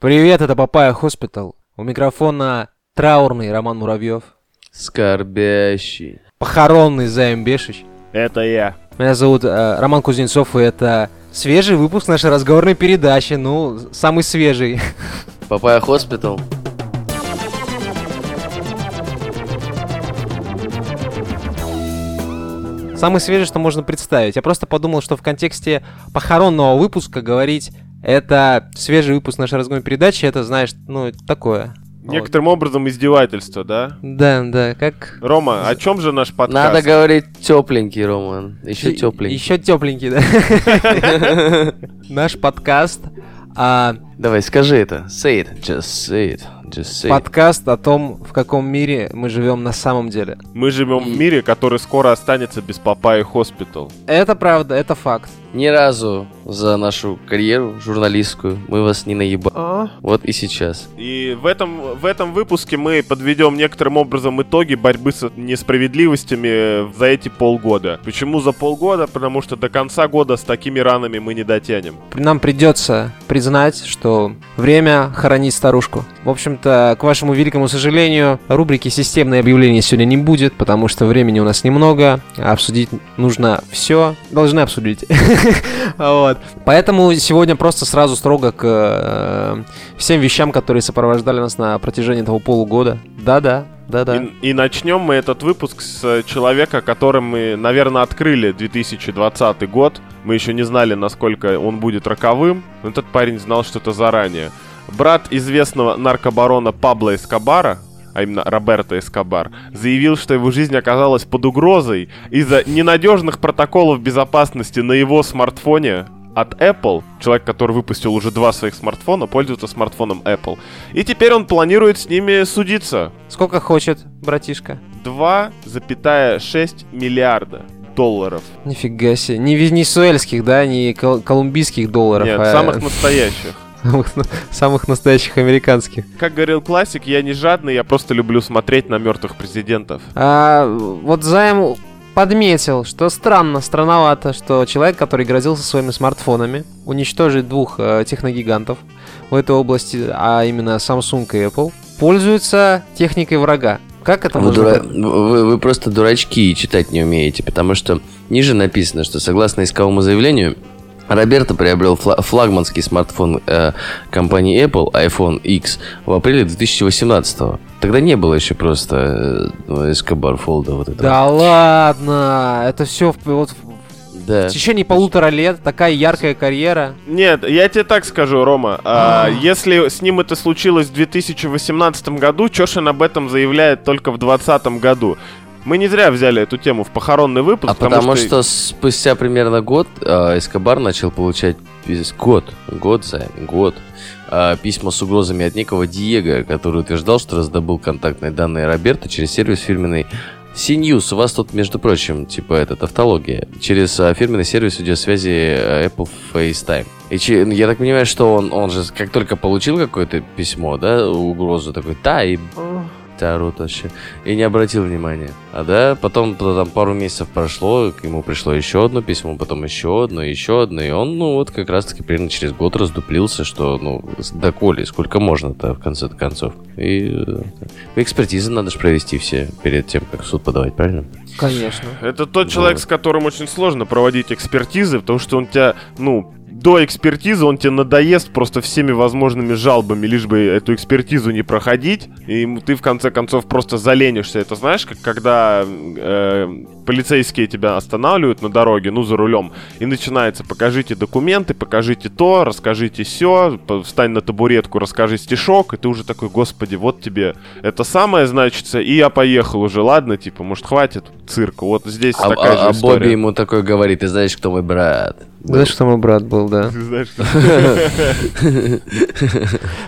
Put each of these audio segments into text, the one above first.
Привет, это Папая Хоспитал. У микрофона траурный Роман Муравьев. Скорбящий. Похоронный Заем Бешич. Это я. Меня зовут э, Роман Кузнецов, и это свежий выпуск нашей разговорной передачи. Ну, самый свежий. Папая Хоспитал. Самый свежий, что можно представить. Я просто подумал, что в контексте похоронного выпуска говорить это свежий выпуск нашей разговорной передачи, это, знаешь, ну, такое. Некоторым образом издевательство, да? Да, да, как... Рома, о чем же наш подкаст? Надо говорить тепленький, Роман. Еще тепленький. Еще тепленький, да. Наш подкаст. а, Давай, скажи это. Say it. Just say it. Just say. Подкаст о том, в каком мире мы живем на самом деле. Мы живем в мире, который скоро останется без Папайи Хоспитал. Это правда, это факт. Ни разу за нашу карьеру журналистскую мы вас не наебали. Вот и сейчас. И в этом, в этом выпуске мы подведем некоторым образом итоги борьбы с несправедливостями за эти полгода. Почему за полгода? Потому что до конца года с такими ранами мы не дотянем. Нам придется признать, что время хоронить старушку. В общем-то, к вашему великому сожалению, рубрики «Системные объявления» сегодня не будет, потому что времени у нас немного, а обсудить нужно все. Должны обсудить. Вот. Поэтому сегодня просто сразу строго к э, всем вещам, которые сопровождали нас на протяжении этого полугода. Да-да, да-да. И, и начнем мы этот выпуск с человека, которым мы, наверное, открыли 2020 год. Мы еще не знали, насколько он будет роковым, но этот парень знал что-то заранее. Брат известного наркобарона Пабло Эскобара, а именно Роберто Эскобар, заявил, что его жизнь оказалась под угрозой из-за ненадежных протоколов безопасности на его смартфоне от Apple. Человек, который выпустил уже два своих смартфона, пользуется смартфоном Apple. И теперь он планирует с ними судиться. Сколько хочет, братишка? 2,6 миллиарда долларов. Нифига себе. Не венесуэльских, да, не кол- колумбийских долларов, Нет, а самых настоящих. Самых, самых настоящих американских. Как говорил классик, я не жадный, я просто люблю смотреть на мертвых президентов. А, вот Займ подметил, что странно, странновато, что человек, который грозился своими смартфонами уничтожить двух э, техногигантов в этой области, а именно Samsung и Apple, пользуется техникой врага. Как это Вы, можно... дура- вы- вы просто дурачки и читать не умеете, потому что ниже написано, что согласно исковому заявлению, Роберто приобрел фла- флагманский смартфон э, компании Apple, iPhone X, в апреле 2018 Тогда не было еще просто э, ну, Fold вот этого. Да ладно, это все вот в Да. в течение полутора лет такая яркая карьера. Нет, я тебе так скажу, Рома. а, если с ним это случилось в 2018 году, Чошин об этом заявляет только в 2020 году. Мы не зря взяли эту тему в похоронный выпуск, А потому что спустя примерно год э, Эскобар начал получать год, год за год э, письма с угрозами от некого Диего, который утверждал, что раздобыл контактные данные Роберта через сервис фирменный CNews. У вас тут, между прочим, типа это тавтология. Через э, фирменный сервис видеосвязи э, Apple FaceTime. И че- ну, я так понимаю, что он, он же как только получил какое-то письмо, да, угрозу такой, да, и орут вообще. И не обратил внимания. А да, потом то там пару месяцев прошло, к нему пришло еще одно письмо, потом еще одно, еще одно, и он, ну, вот как раз-таки примерно через год раздуплился, что, ну, с- доколе, сколько можно-то в конце концов. И э, экспертизы надо же провести все перед тем, как в суд подавать, правильно? Конечно. Это тот человек, с которым очень сложно проводить экспертизы, потому что он тебя, ну, до экспертизы он тебе надоест просто всеми возможными жалобами, лишь бы эту экспертизу не проходить, и ты в конце концов просто заленишься. Это знаешь, как когда э, полицейские тебя останавливают на дороге, ну, за рулем, и начинается покажите документы, покажите то, расскажите все, встань на табуретку, расскажи стишок, и ты уже такой, господи, вот тебе это самое значится, и я поехал уже, ладно, типа, может, хватит цирка, вот здесь А, такая а- же а история. Бобби ему такой говорит, ты знаешь, кто мой брат? Знаешь, что мой брат был, да.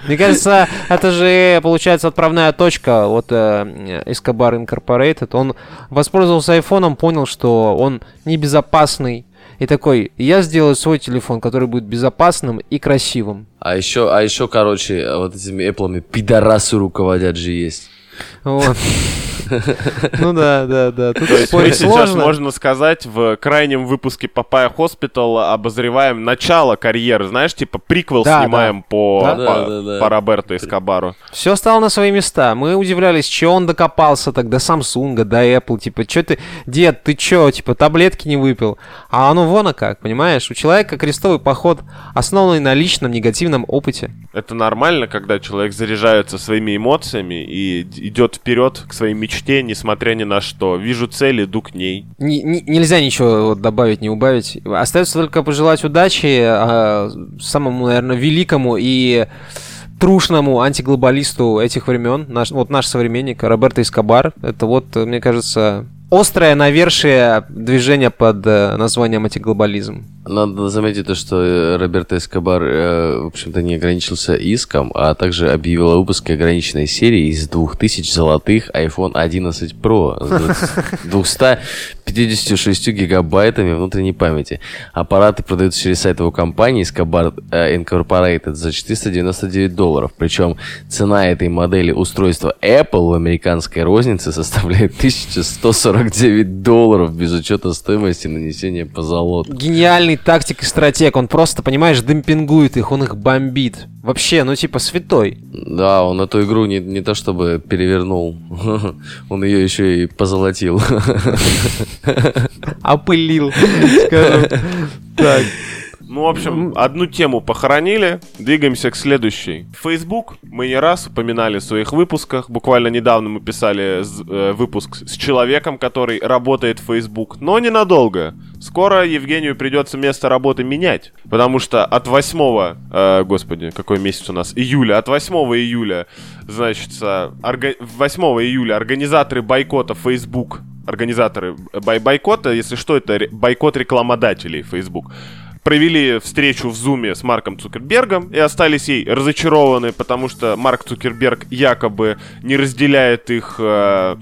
Мне кажется, это же, получается, отправная точка от э, Escobar Incorporated. Он воспользовался айфоном, понял, что он небезопасный. И такой, я сделаю свой телефон, который будет безопасным и красивым. А еще, а еще, короче, вот этими Apple пидорасы руководят же есть. Вот. Ну да, да, да. Тут То есть мы сейчас, можно сказать, в крайнем выпуске Папая Хоспитал обозреваем начало карьеры. Знаешь, типа приквел Да, снимаем по, Да, по, да, да, да. по Роберто Эскобару. Все стало на свои места. Мы удивлялись, че он докопался так до Samsung, до Apple. Типа, что ты, дед, ты че, типа, таблетки не выпил? А оно вон а как, понимаешь? У человека крестовый поход, основанный на личном негативном опыте. Это нормально, когда человек заряжается своими эмоциями и идет вперед к своей мечте, несмотря ни на что. Вижу цель, иду к ней. Нельзя ничего добавить, не убавить. Остается только пожелать удачи а, самому, наверное, великому и трушному антиглобалисту этих времен, наш, вот наш современник Роберто Эскобар. Это вот, мне кажется, острое навершие движения под э, названием антиглобализм. Надо заметить то, что э, Роберто Эскобар, э, в общем-то, не ограничился иском, а также объявил о выпуске ограниченной серии из 2000 золотых iPhone 11 Pro с 256 гигабайтами внутренней памяти. Аппараты продаются через сайт его компании Escobar э, Incorporated за 499 долларов. Причем цена этой модели устройства Apple в американской рознице составляет 1149 долларов без учета стоимости нанесения позолоты. Гениальный тактик и стратег. Он просто, понимаешь, демпингует их, он их бомбит. Вообще, ну типа святой. Да, он эту игру не, не то чтобы перевернул, он ее еще и позолотил. Опылил, скажем. Так. Ну, в общем, одну тему похоронили, двигаемся к следующей. Facebook мы не раз упоминали в своих выпусках. Буквально недавно мы писали э, выпуск с человеком, который работает в Facebook, но ненадолго. Скоро Евгению придется место работы менять, потому что от 8, э, господи, какой месяц у нас, июля, от 8 июля, значит, э, орга- 8 июля организаторы бойкота Facebook. Организаторы бой- бойкота, если что, это бойкот рекламодателей Facebook, провели встречу в Зуме с Марком Цукербергом и остались ей разочарованы, потому что Марк Цукерберг якобы не разделяет их э,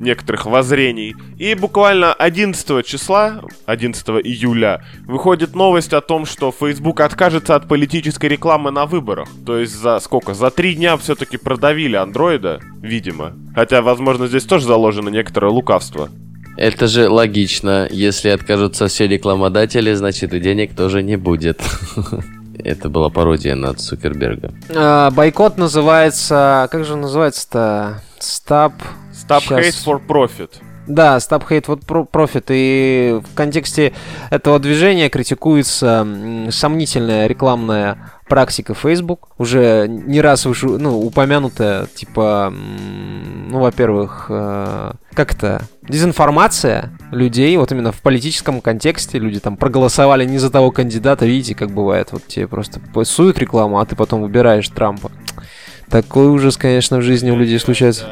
некоторых воззрений. И буквально 11 числа, 11 июля, выходит новость о том, что Facebook откажется от политической рекламы на выборах. То есть за сколько? За три дня все-таки продавили андроида, видимо. Хотя, возможно, здесь тоже заложено некоторое лукавство. Это же логично. Если откажутся все рекламодатели, значит и денег тоже не будет. Это была пародия на Цукерберга. А, бойкот называется... Как же он называется-то? Stop... Stop Щас. hate for profit. Да, Stop Hate про- Profit. И в контексте этого движения критикуется сомнительная рекламная практика Facebook. Уже не раз уже, ну, упомянутая, типа, ну, во-первых, э, как это? Дезинформация людей, вот именно в политическом контексте, люди там проголосовали не за того кандидата, видите, как бывает, вот тебе просто суют рекламу, а ты потом выбираешь Трампа. Такой ужас, конечно, в жизни у людей случается.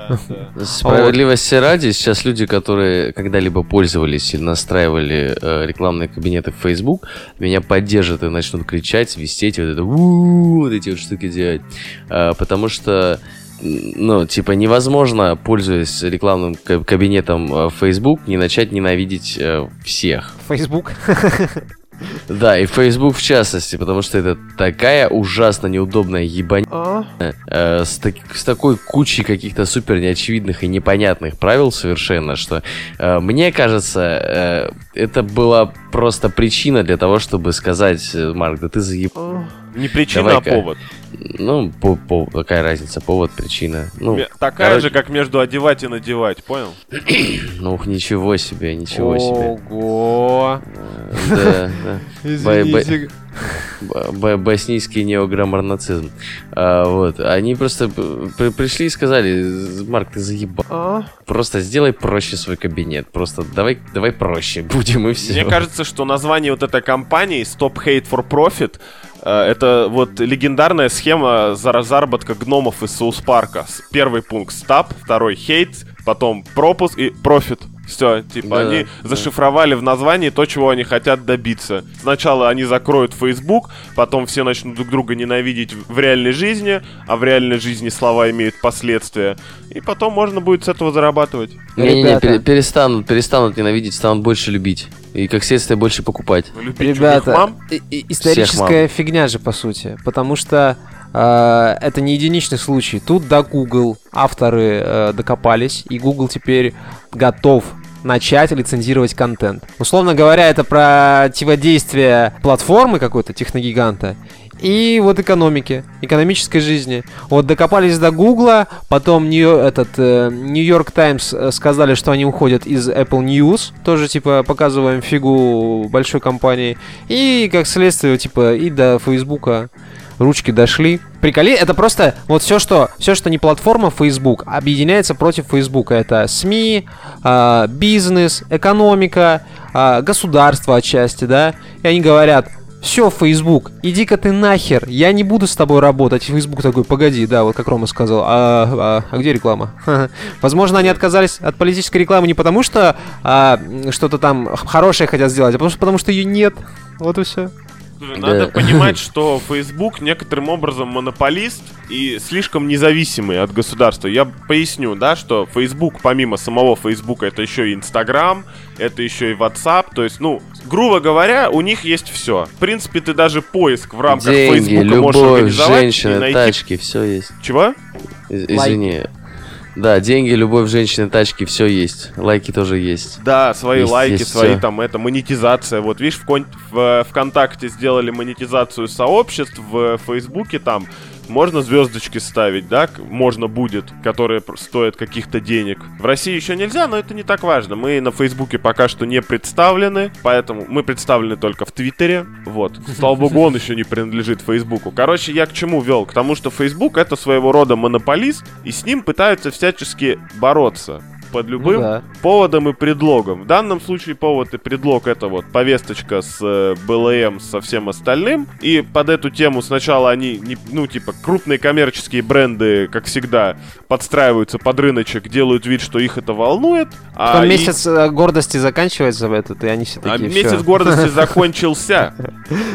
Справедливости ради, сейчас люди, которые когда-либо пользовались или настраивали э, рекламные кабинеты в Facebook, меня поддержат и начнут кричать, свистеть, вот это вот эти вот штуки делать. Э, потому что ну, типа, невозможно, пользуясь рекламным ка- кабинетом э, Facebook, не начать ненавидеть э, всех. Facebook. Да, и Facebook в частности, потому что это такая ужасно неудобная ебань э, с, так- с такой кучей каких-то супер неочевидных и непонятных правил совершенно, что э, мне кажется, э, это была просто причина для того, чтобы сказать, Марк, да ты заеб... Не причина, а повод. Ну, по, по- какая разница, повод, причина. Ну, Такая короче- же, как между одевать и надевать, понял? ну ух, ничего себе, ничего себе. Ого. Да, да. Извините. Боснийский неограммарнацизм. А, вот. Они просто при- пришли и сказали, Марк, ты заебал. А? Просто сделай проще свой кабинет. Просто давай, давай проще будем и все. Мне кажется, что название вот этой компании Stop Hate for Profit э, это вот легендарная схема зар- заработка гномов из Соус Парка. Первый пункт Stop, второй Hate, потом пропуск и Profit. Все, типа, Да, они да. зашифровали в названии то, чего они хотят добиться. Сначала они закроют Facebook, потом все начнут друг друга ненавидеть в реальной жизни, а в реальной жизни слова имеют последствия. И потом можно будет с этого зарабатывать. Не-не-не, Ребята. пере- перестанут, перестанут ненавидеть, станут больше любить. И как следствие больше покупать. Любить Ребята, мам. и- и- историческая фигня же, по сути. Потому что э, это не единичный случай. Тут до Google авторы э, докопались, и Google теперь готов начать лицензировать контент. Условно говоря, это противодействие платформы какой-то техногиганта и вот экономики, экономической жизни. Вот докопались до Гугла, потом Нью, этот э, New York Times э, сказали, что они уходят из Apple News, тоже типа показываем фигу большой компании, и как следствие типа и до Фейсбука ручки дошли. Приколи, это просто вот все, что все, что не платформа Facebook, объединяется против Facebook. Это СМИ, э, бизнес, экономика, э, государство отчасти, да. И они говорят, все, Facebook, иди-ка ты нахер, я не буду с тобой работать. Facebook такой, погоди, да, вот как Рома сказал, а, а, а где реклама? Возможно, они отказались от политической рекламы не потому, что а, что-то там хорошее хотят сделать, а потому что, потому что ее нет. Вот и все. Надо понимать, что Facebook некоторым образом монополист и слишком независимый от государства. Я поясню, да, что Facebook, помимо самого Facebook, это еще и Instagram, это еще и WhatsApp. То есть, ну, грубо говоря, у них есть все. В принципе, ты даже поиск в рамках Деньги, Facebook любовь, можешь организовать. женщины, найти... тачки, все есть. Чего? Из- извини. Да, деньги, любовь, женщины, тачки, все есть. Лайки тоже есть. Да, свои Есть, лайки, есть свои всё. там, это, монетизация. Вот видишь, в, кон- в ВКонтакте сделали монетизацию сообществ, в Фейсбуке там можно звездочки ставить, да, можно будет, которые стоят каких-то денег. В России еще нельзя, но это не так важно. Мы на Фейсбуке пока что не представлены, поэтому мы представлены только в Твиттере. Вот. Слава богу, он еще не принадлежит Фейсбуку. Короче, я к чему вел? К тому, что Фейсбук это своего рода монополист, и с ним пытаются всячески бороться под любым Ну да. поводом и предлогом. В данном случае повод и предлог это вот повесточка с э, БЛМ со всем остальным. И под эту тему сначала они, не- ну, типа, крупные коммерческие бренды, как всегда, подстраиваются под рыночек, делают вид, что их это волнует. А Потом и- месяц э, гордости заканчивается в этот, и они все а такие, месяц «Всё». гордости закончился.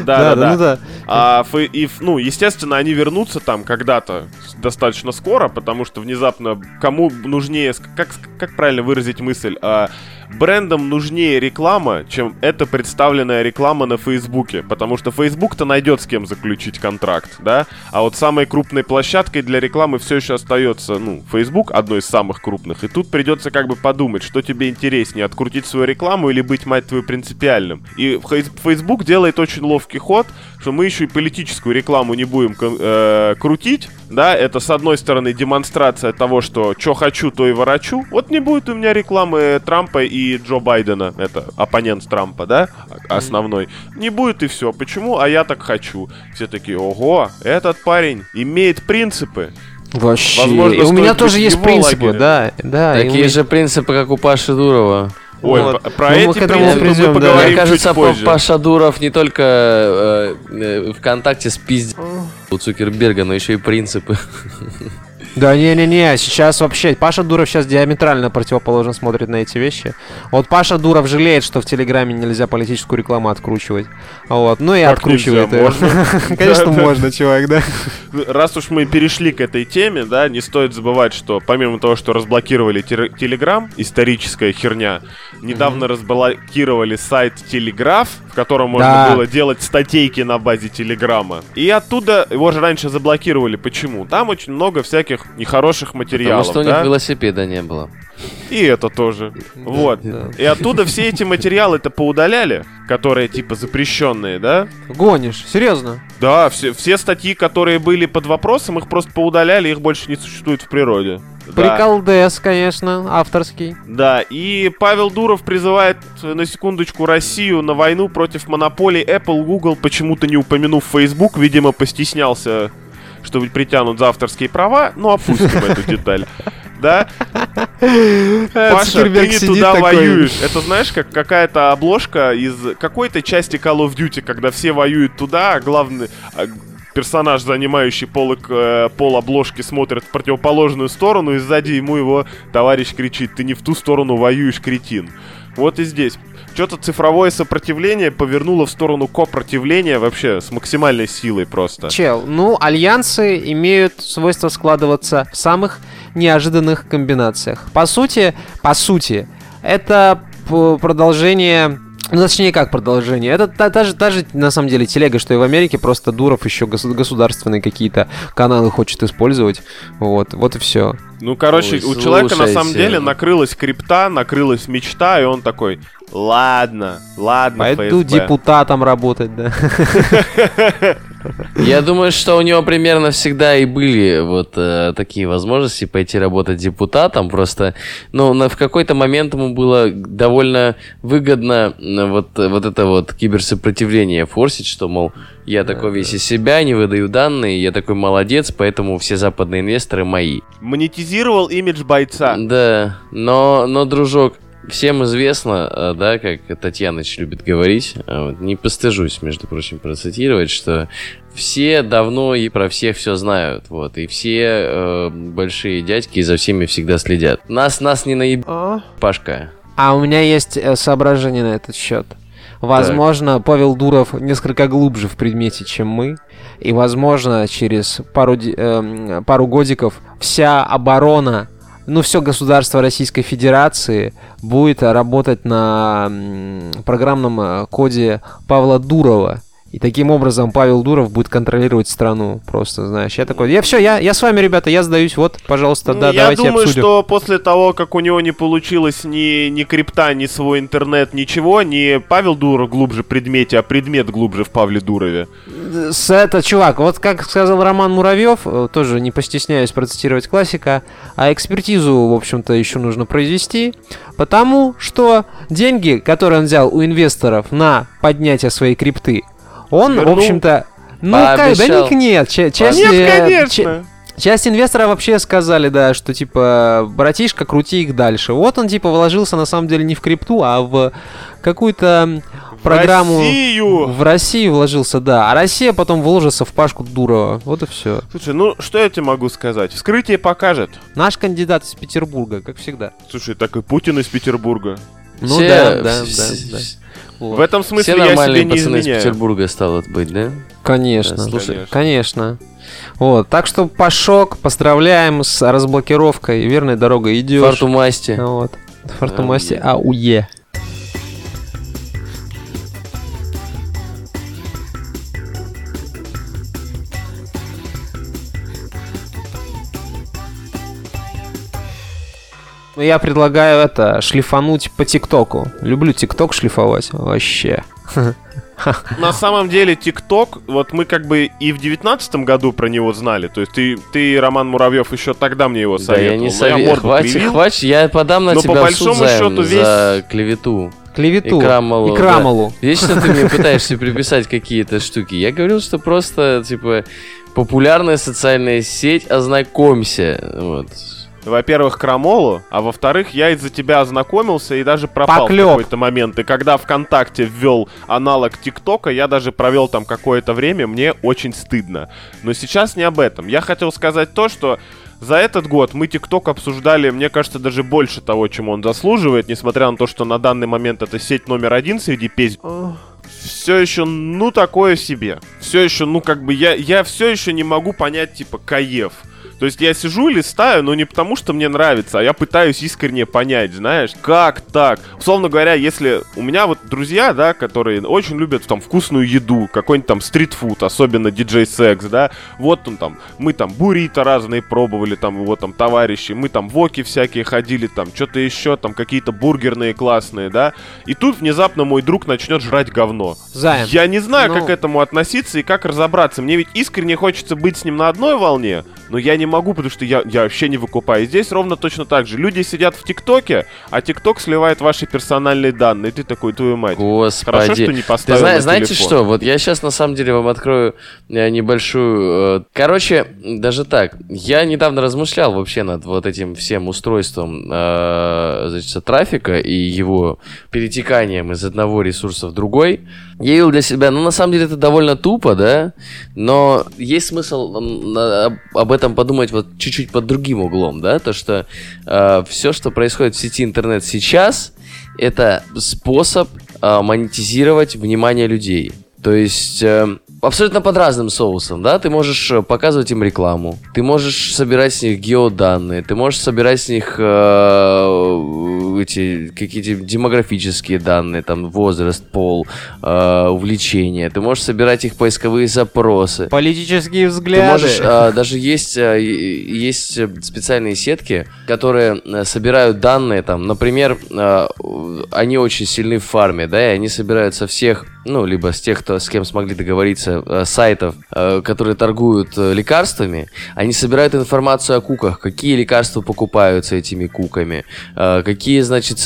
Да, Да, да, да, ну. А, и, ну, естественно, они вернутся там когда-то достаточно скоро, потому что внезапно кому нужнее, как, как правильно выразить мысль, а, брендам нужнее реклама, чем эта представленная реклама на Фейсбуке, потому что Фейсбук-то найдет с кем заключить контракт, да, а вот самой крупной площадкой для рекламы все еще остается, ну, Фейсбук одной из самых крупных, и тут придется как бы подумать, что тебе интереснее, открутить свою рекламу или быть, мать твою, принципиальным. И Фейс- Фейсбук делает очень ловкий ход, что мы еще и политическую рекламу не будем э, крутить, да, это с одной стороны демонстрация того, что что хочу, то и ворочу. Вот не будет у меня рекламы Трампа и Джо Байдена, это оппонент Трампа, да, основной. Не будет и все. Почему? А я так хочу. Все такие, ого, этот парень имеет принципы. Вообще. Возможно, И у меня тоже есть принципы, лагерем. да, да. и Такие мы- же принципы, как у Паши Дурова. Ой, Вот. про Ну, мы эти к этому принципы придем, да. мы поговорим Мне кажется, чуть позже. Паша Дуров не только э, э, ВКонтакте спиздил у Цукерберга, но еще и принципы. Да не-не-не, сейчас вообще, Паша Дуров сейчас диаметрально противоположно смотрит на эти вещи. Вот Паша Дуров жалеет, что в Телеграме нельзя политическую рекламу откручивать. Вот, ну и Как откручивает нельзя? ее. Конечно, можно, чувак, да. Раз уж мы перешли к этой теме, да, не стоит забывать, что помимо того, что разблокировали Телеграм, историческая херня, недавно разблокировали сайт Телеграф, в котором можно было делать статейки на базе Телеграма. И оттуда его же раньше заблокировали. Почему? Там очень много всяких нехороших Потому материалов. что у них да? велосипеда не было. И это тоже. Вот. да. И оттуда все эти материалы-то поудаляли, которые типа запрещенные, да? Гонишь, серьезно? Да, все, все статьи, которые были под вопросом, их просто поудаляли, их больше не существует в природе. Да. Приколдес, конечно, авторский. Да, и Павел Дуров призывает, на секундочку, Россию на войну против монополий Apple, Google, почему-то не упомянув Facebook, видимо, постеснялся, что притянут за авторские права, ну, опустим эту деталь. Да? Паша, ты не туда воюешь. Это знаешь, как какая-то обложка из какой-то части Call of Duty, когда все воюют туда, а главный а, персонаж, занимающий пол, э, пол обложки, смотрит в противоположную сторону, и сзади ему его товарищ кричит, ты не в ту сторону воюешь, кретин. Вот и здесь. Что-то цифровое сопротивление повернуло в сторону копротивления вообще с максимальной силой просто. Чел, ну, альянсы имеют свойство складываться в самых неожиданных комбинациях. По сути, по сути, это продолжение Ну, точнее, как продолжение. Это та, та, же, та же, на самом деле, телега, что и в Америке, просто Дуров еще гос- государственные какие-то каналы хочет использовать. Вот, вот и все. Ну, короче, Ой, у человека на самом деле накрылась крипта, накрылась мечта, и он такой, ладно, ладно, Пойду ФСБ». депутатом работать, да. Я думаю, что у него примерно всегда и были вот э, такие возможности пойти работать депутатом. Просто, ну, на, в какой-то момент ему было довольно выгодно м, вот, вот это вот киберсопротивление форсить, что, мол, я такой весь из себя, не выдаю данные, я такой молодец, поэтому все западные инвесторы мои. Монетизировал имидж бойца. Да, но, но, дружок, всем известно, э, да, как Татьяныч любит говорить, а вот, не постыжусь, между прочим, процитировать, что все давно и про всех все знают, вот, и все э, большие дядьки за всеми всегда следят. Нас, нас не наеб... Пашка. А у меня есть э, соображение на этот счет. Возможно, Павел Дуров несколько глубже в предмете, чем мы. И, возможно, через пару, эм, пару годиков вся оборона, ну, все государство Российской Федерации будет э, работать на программном э, коде Павла Дурова. И таким образом Павел Дуров будет контролировать страну. Просто, знаешь, я такой, я все, я, я с вами, ребята, я сдаюсь, вот, пожалуйста, да, Ну, Я давайте думаю, обсудим. что после того, как у него не получилось ни, ни крипта, ни свой интернет, ничего, не Павел Дуров глубже в предмете, а предмет глубже в Павле Дурове. С это, чувак, вот как сказал Роман Муравьев, э, тоже не постесняюсь процитировать классика, а экспертизу, в общем-то, еще нужно произвести, потому что деньги, которые он взял у инвесторов на поднятие своей крипты, он, Вернул. в общем-то, ну, как, да ник нет, ча- часть, Нет, конечно. ча- часть инвесторов вообще сказали, да, что, типа, братишка, крути их дальше. Вот он, типа, вложился, на самом деле, не в крипту, а в какую-то программу... В Россию! В Россию вложился, да. А Россия потом вложится в Пашку Дурова. Вот и все. Слушай, ну что я тебе могу сказать? Вскрытие покажет. Наш кандидат из Петербурга, как всегда. Слушай, так и Путин из Петербурга. Ну Все- да, да, да, все- да. все Вот. В этом смысле я нормальные себе не пацаны из изменяю. Петербурга стало быть, да? Конечно, Да, слушай, конечно. конечно. Вот, так что Пашок, поздравляем с разблокировкой. Верной дорогой идешь. Фарту масти. Вот. Фартумасти АУЕ. Я предлагаю это шлифануть по ТикТоку. Люблю ТикТок шлифовать. Вообще. На самом деле, ТикТок, вот мы как бы и в девятнадцатом году про него знали. То есть ты, ты Роман Муравьев, еще тогда мне его Да, советовал. я не советую. Хватит, кривил. хватит, я подам на Но по тебя в большому суд займ счету за клевету. Клевету. И крамолу, И крамолу. Вечно ты мне пытаешься приписать какие-то штуки. Я говорил, что просто, типа, популярная социальная сеть, ознакомься. Вот. Во-первых, крамолу, а во-вторых, я из-за тебя ознакомился и даже пропал Поклёп. в какой-то момент. И когда ВКонтакте ввел аналог ТикТока, я даже провел там какое-то время, мне очень стыдно. Но сейчас не об этом. Я хотел сказать то, что за этот год мы ТикТок обсуждали, мне кажется, даже больше того, чем он заслуживает, несмотря на то, что на данный момент это сеть номер один среди песен. Все еще, ну, такое себе. Все еще, ну, как бы, я, я все еще не могу понять, типа, каев. То есть я сижу и листаю, но не потому, что мне нравится, а я пытаюсь искренне понять, знаешь, как так? Условно говоря, если у меня вот друзья, да, которые очень любят там вкусную еду, какой-нибудь там стритфуд, особенно диджей секс, да, вот он там, мы там буррито разные пробовали, там его там товарищи, мы там воки всякие ходили, там что-то еще, там какие-то бургерные классные, да, и тут внезапно мой друг начнет жрать говно. Займ. Я не знаю, Ну- как к этому относиться и как разобраться. Мне ведь искренне хочется быть с ним на одной волне, но я не могу, потому что я, я вообще не выкупаю. И здесь ровно точно так же. Люди сидят в ТикТоке, а ТикТок сливает ваши персональные данные. Ты такой, твою мать. Господи. Хорошо, что не Ты поставил зна- на знаете телефон. что? Вот я сейчас на самом деле вам открою э, небольшую. э, Короче, даже так. Я недавно размышлял вообще над вот этим всем устройством э, значит, трафика и его перетеканием из одного ресурса в другой. Я видел для себя, ну на самом деле это довольно тупо, да, но есть смысл об- этом подумать вот чуть-чуть под другим углом, да, то что все, что происходит в сети интернет сейчас, это способ а, монетизировать внимание людей. То есть э, абсолютно под разным соусом, да, ты можешь э, показывать им рекламу, ты можешь собирать с них геоданные, ты можешь собирать с них э, эти какие-то демографические данные, там возраст, пол, э, увлечения. Ты можешь собирать их поисковые запросы. Политические Ты взгляды. можешь, а, даже есть, и- есть э, специальные сетки, которые э, собирают данные, там, например, у- они очень сильны в фарме, да, и они собирают со всех, ну, либо с тех, кто, с кем смогли договориться, э, сайтов, э, которые торгуют э, лекарствами, они собирают информацию о куках, какие лекарства покупаются этими куками, какие, значит,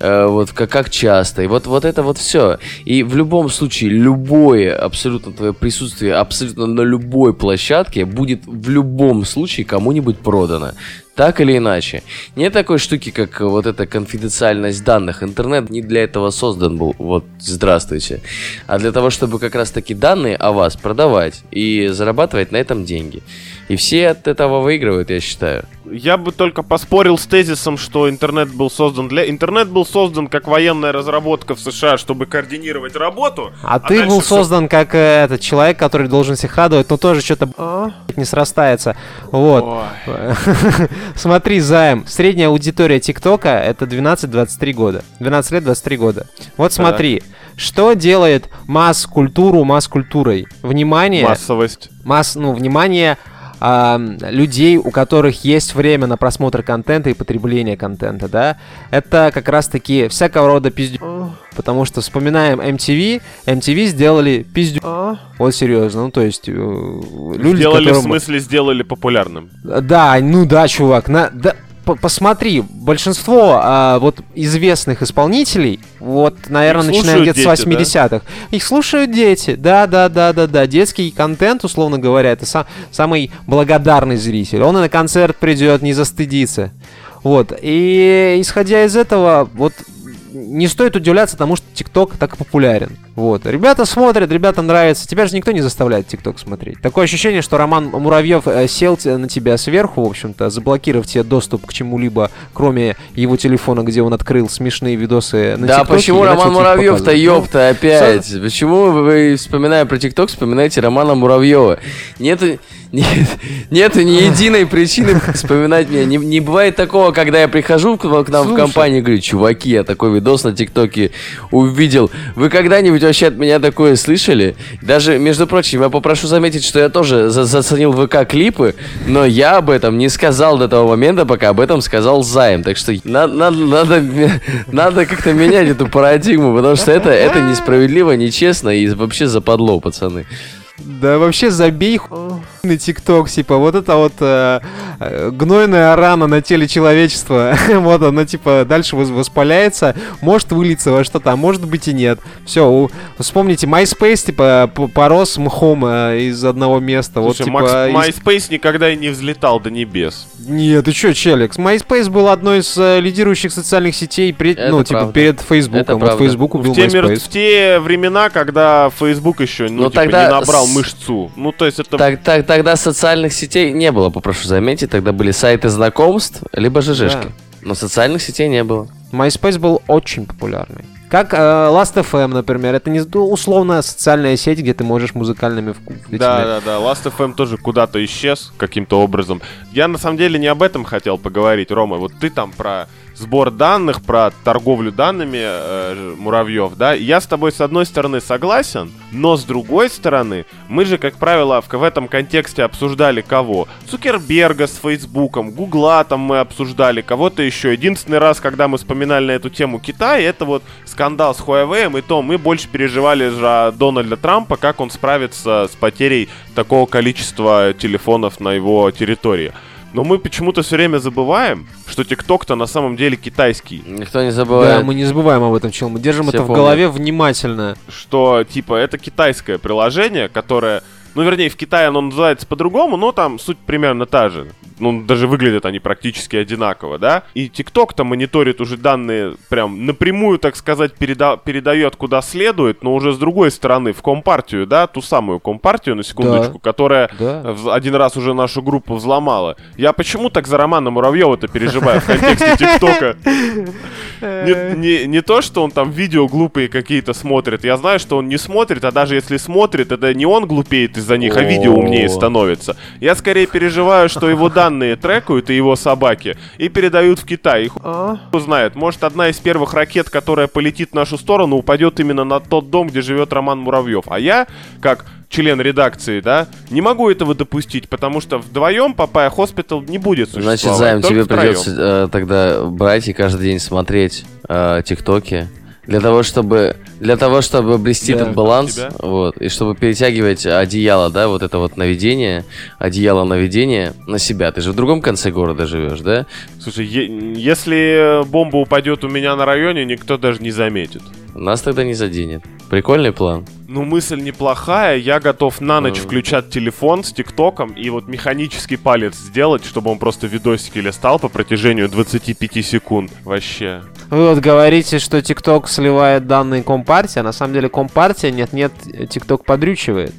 вот как, как часто, и вот, вот это вот все. И в любом случае, любое абсолютно твое присутствие абсолютно на любой площадке будет в любом случае кому-нибудь продано. Так или иначе. Нет такой штуки, как вот эта конфиденциальность данных. Интернет не для этого создан был. Вот, здравствуйте. А для того, чтобы как раз таки данные о вас продавать и зарабатывать на этом деньги. И все от этого выигрывают, я считаю. Я бы только поспорил с тезисом, что интернет был создан для... Интернет был создан как военная разработка в США, чтобы координировать работу. А ты дальше был всё- создан как э, этот человек, который должен всех радовать, но тоже что-то не срастается. Вот. Смотри, Займ, средняя аудитория ТикТока это 12-23 года. 12 лет, 23 года. Вот смотри, что делает масс-культуру масс-культурой? Внимание, Массовость. масс, ну, внимание а, людей, у которых есть время на просмотр контента и потребление контента, да, это как раз-таки всякого рода пиздю. Потому что вспоминаем MTV, MTV сделали пиздю. Вот серьезно, ну то есть э, люди, Сделали, в которым- смысле, сделали популярным. да, ну да, чувак, на, да, посмотри, большинство а, вот известных исполнителей, вот, наверное, начиная слушают где-то с дети, 80-х, их слушают дети, да, да, да, да, да, детский контент, условно говоря, это са- самый благодарный зритель, он и на концерт придет, не застыдится, вот, и исходя из этого, вот, не стоит удивляться тому, что ТикТок так популярен. Вот. Ребята смотрят, ребятам нравится. Тебя же никто не заставляет ТикТок смотреть. Такое ощущение, что Роман Муравьев э, сел на тебя сверху, в общем-то, заблокировав тебе доступ к чему-либо, кроме его телефона, где он открыл смешные видосы на да ТикТоке почему Роман Муравьев-то, показывать. ёпта, опять? Почему вы, вспоминая про ТикТок, вспоминаете Романа Муравьева? Нету, нет, нету ни единой причины вспоминать меня. Не, не бывает такого, когда я прихожу к, к нам в Слушай. компанию и говорю, чуваки, я такой видос на ТикТоке увидел. Вы когда-нибудь вообще от меня такое слышали? Даже, между прочим, я попрошу заметить, что я тоже за- заценил ВК-клипы, но я об этом не сказал до того момента, пока об этом сказал Займ. Так что на- на- надо, надо как-то менять эту парадигму, потому что это, это несправедливо, нечестно и вообще западло, пацаны. Да вообще забей на ТикТок, типа, вот это вот э, э, гнойная рана на теле человечества, вот она, типа, дальше вос- воспаляется, может вылиться во что-то, а может быть и нет. Все, вспомните, MySpace, типа, порос мхом э, из одного места, вот, Слушай, типа... Макс- из- MySpace никогда и не взлетал до небес. Нет, ты чё, Челикс? MySpace был одной из э, лидирующих социальных сетей, пред- Это ну, типа, правда. перед Фейсбуком. Это Вот правда. Facebook убил В те, мер- MySpace. в те времена, когда Facebook еще ну, Ну, типа, тогда не набрал с- мышцу. Ну, то есть это... Так, так, тогда социальных сетей не было, попрошу заметить. Тогда были сайты знакомств, либо ЖЖшки. Да. Но социальных сетей не было. MySpace был очень популярный. Как э, Last.fm, например, это не условная социальная сеть, где ты можешь музыкальными вку- этими- Да, да, да. Last FM тоже куда-то исчез каким-то образом. Я на самом деле не об этом хотел поговорить, Рома. Вот ты там про сбор данных, про торговлю данными э, Муравьев, да? Я с тобой с одной стороны согласен, но с другой стороны, мы же, как правило, в, в этом контексте обсуждали кого? Цукерберга с Фейсбуком, Гугла там мы обсуждали, кого-то еще. Единственный раз, когда мы вспоминали на эту тему Китай, это вот скандал с Huawei, и то мы больше переживали за Дональда Трампа, как он справится с потерей такого количества телефонов на его территории. Но мы почему-то все время забываем, что ТикТок-то на самом деле китайский. Никто не Да, забывает. мы не забываем об этом, чел. Мы держим Все это в помнят. голове внимательно. Что, типа, это китайское приложение, которое... Ну, вернее, в Китае оно называется по-другому, но там суть примерно та же. Ну, даже выглядят они практически одинаково, да? И TikTok-то мониторит уже данные прям напрямую, так сказать, переда- передает куда следует, но уже с другой стороны, в Компартию, да? Ту самую Компартию, на секундочку, которая Да. один раз уже нашу группу взломала. Я почему так за Романа Муравьева-то переживаю в контексте ТикТока? Не, то, что он там видео глупые какие-то смотрит. Я знаю, что он не смотрит, а даже если смотрит, это не он глупеет из-за них, а видео умнее становится. Я скорее переживаю, что его данные данные трекают и его собаки и передают в Китай. И хуй знает, может одна из первых ракет, которая полетит в нашу сторону, упадет именно на тот дом, где живет Роман Муравьев. А я, как член редакции, да, не могу этого допустить, потому что вдвоем Папая Хоспитал не будет существовать. Значит, Займ, тебе втроем. придется э, тогда брать и каждый день смотреть э, ТикТоки. Для того, чтобы для того, чтобы обрести Да. этот баланс, Тебя? вот, и чтобы перетягивать одеяло, да, вот это вот наведение, одеяло наведения на себя. Ты же в другом конце города живешь, да? Слушай, е- если бомба упадет у меня на районе, никто даже не заметит. Нас тогда не заденет. Прикольный план. Ну, мысль неплохая. Я готов на ночь включать телефон с ТикТоком и вот механический палец сделать, чтобы он просто видосики листал по протяжению 25 секунд. Вообще. Вы вот говорите, что ТикТок сливает данные Компартии, а на самом деле Компартия нет-нет, ТикТок подрючивает.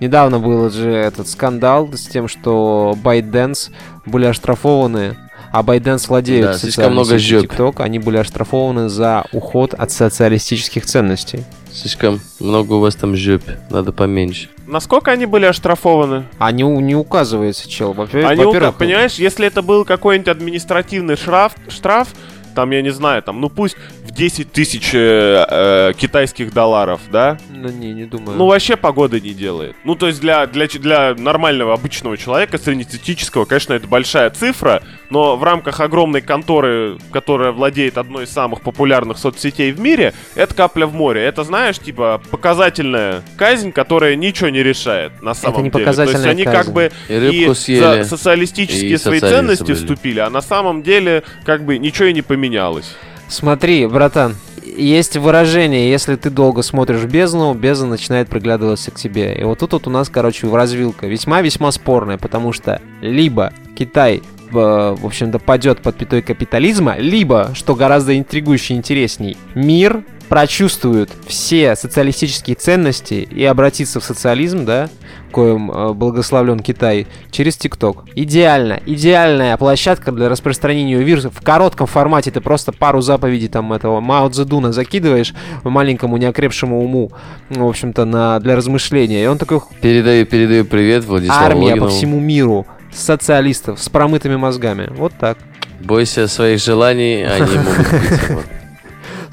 Недавно был же этот скандал с тем, что ByteDance были оштрафованы, а ByteDance владеют Да, слишком много сетью жёп. TikTok, они были оштрафованы за уход от социалистических ценностей. Слишком много у вас там жопь, надо поменьше. Насколько они были оштрафованы? Не, у- не указывается, чел. Во- Они, Во-первых, ука- понимаешь, если это был какой-нибудь административный штраф, штраф, там, я не знаю, там, ну пусть 10 тысяч э, э, китайских долларов, да? Ну, не, не думаю. Ну, вообще погода не делает. Ну, то есть для, для, для нормального обычного человека, среднестатистического, конечно, это большая цифра, но в рамках огромной конторы, которая владеет одной из самых популярных соцсетей в мире, это капля в море. Это, знаешь, типа, показательная казнь, которая ничего не решает на самом не деле. То есть показательная они казнь. как бы И рыбку съели, за социалистические и свои ценности были. вступили, а на самом деле как бы ничего и не поменялось. Смотри, братан, есть выражение, если ты долго смотришь бездну, бездна начинает приглядываться к тебе. И вот тут вот у нас, короче, развилка весьма-весьма спорная, потому что либо Китай э, в общем-то, падет под пятой капитализма, либо, что гораздо интригующе интересней, мир прочувствует все социалистические ценности и обратится в социализм, да, коим э, благословлен Китай, через ТикТок. Идеально, идеальная площадка для распространения вирусов. В коротком формате ты просто пару заповедей там этого Мао Цзэдуна закидываешь маленькому неокрепшему уму, в общем-то, на, для размышления. И он такой, Передаю, передаю привет Владиславу армия по Логинову. всему миру социалистов с промытыми мозгами. Вот так. Бойся своих желаний, они могут быть.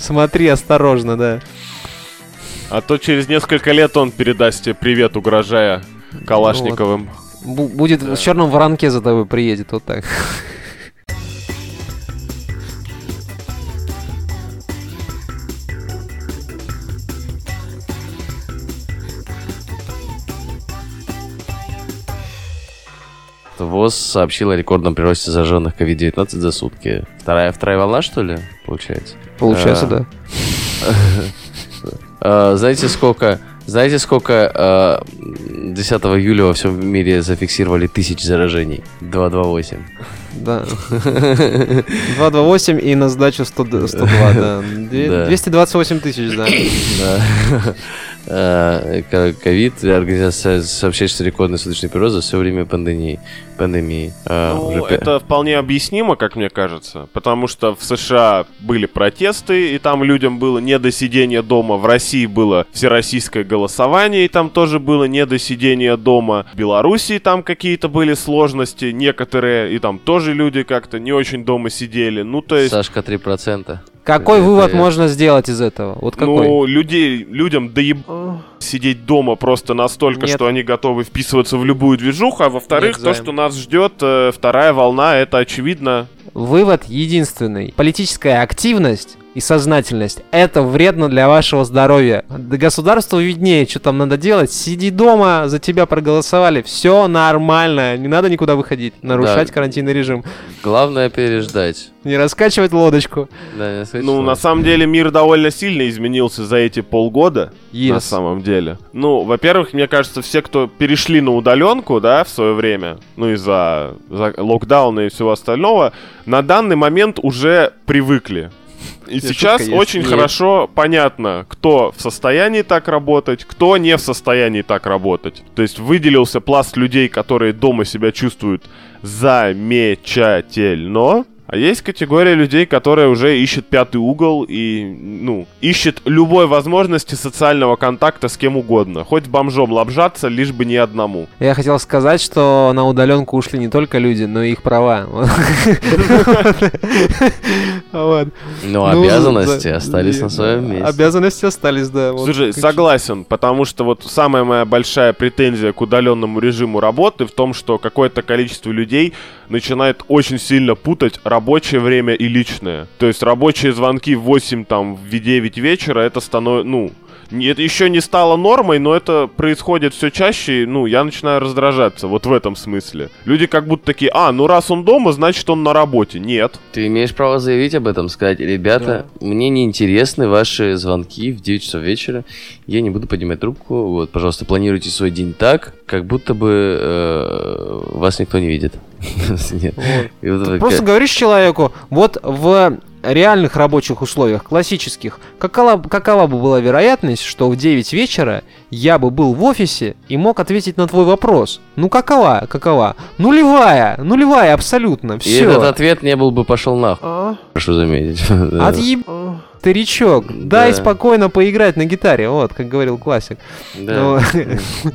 вот. Смотри осторожно, да. А то через несколько лет он передаст тебе привет, угрожая Калашниковым. Бу- будет в черном воронке за тобой приедет, вот так. ВОЗ сообщил о рекордном приросте зараженных COVID-19 за сутки. Вторая, вторая волна, что ли, получается? Получается, А. да. А, знаете, сколько... Знаете, сколько а, 10 июля во всем мире зафиксировали тысяч заражений? 228. Да. 228 и на сдачу 100 д- 102, да. Две- Да. 228 тысяч, да. Да. Ко- Ковид, организация рекордный суточный прирост за все время пандемии. пандемии. А, Ну, уже это вполне объяснимо, как мне кажется, потому что в США были протесты, и там людям было не до сидения дома. В России было всероссийское голосование, и там тоже было не до сидения дома. В Белоруссии там какие-то были сложности, некоторые, и там тоже люди как-то не очень дома сидели. Ну, то есть... Сашка 3%. Какой Это вывод можно сделать из этого? Вот какой? Ну, людей, людям доеб... сидеть дома просто настолько, Нет. что они готовы вписываться в любую движуху, а во-вторых, Нет, то, что нас ждет э, вторая волна, это очевидно. Вывод единственный. Политическая активность и сознательность – это вредно для вашего здоровья. Да государству виднее, что там надо делать. Сиди дома, за тебя проголосовали. Все нормально, не надо никуда выходить, нарушать Да. карантинный режим. Главное переждать. Не раскачивать лодочку. Да, не сказать, Ну, что- на самом деле, мир довольно сильно изменился за эти полгода. На Yes. самом деле. Ну, во-первых, мне кажется, все, кто перешли на удаленку, да, в свое время, ну, из-за за локдауна и всего остального, на данный момент уже привыкли. И шутка сейчас есть. очень Нет. хорошо понятно, кто в состоянии так работать, кто не в состоянии так работать. То есть выделился пласт людей, которые дома себя чувствуют замечательно, А есть категория людей, которая уже ищет пятый угол и, ну, ищет любой возможности социального контакта с кем угодно. Хоть бомжом лобжаться, лишь бы не одному. Я хотел сказать, что на удаленку ушли не только люди, но и их права. Но Ну, обязанности да, остались на своем месте. Обязанности остались, да. Слушай, согласен, потому что вот самая моя большая претензия к удаленному режиму работы в том, что какое-то количество людей начинает очень сильно путать рабочее время и личное. То есть рабочие звонки в 8, там, в 9 вечера, это становится, ну, это еще не стало нормой, но это происходит все чаще, и, ну, я начинаю раздражаться, вот в этом смысле. Люди как будто такие, а, ну раз он дома, значит он на работе. Нет. Ты имеешь право заявить об этом, сказать, ребята, мне не интересны ваши звонки в 9 часов вечера, я не буду поднимать трубку, вот, пожалуйста, планируйте свой день так, как будто бы э, вас никто не видит. И Просто говоришь человеку, вот в реальных рабочих условиях, классических, какова, какова бы была вероятность, что в 9 вечера я бы был в офисе и мог ответить на твой вопрос? Ну какова? Какова? Нулевая, нулевая абсолютно, И все. этот ответ не был бы пошел нахуй, прошу заметить. Отъеб... Старичок, дай Да. спокойно поиграть на гитаре, вот, как говорил классик. Да. Ну, э, э,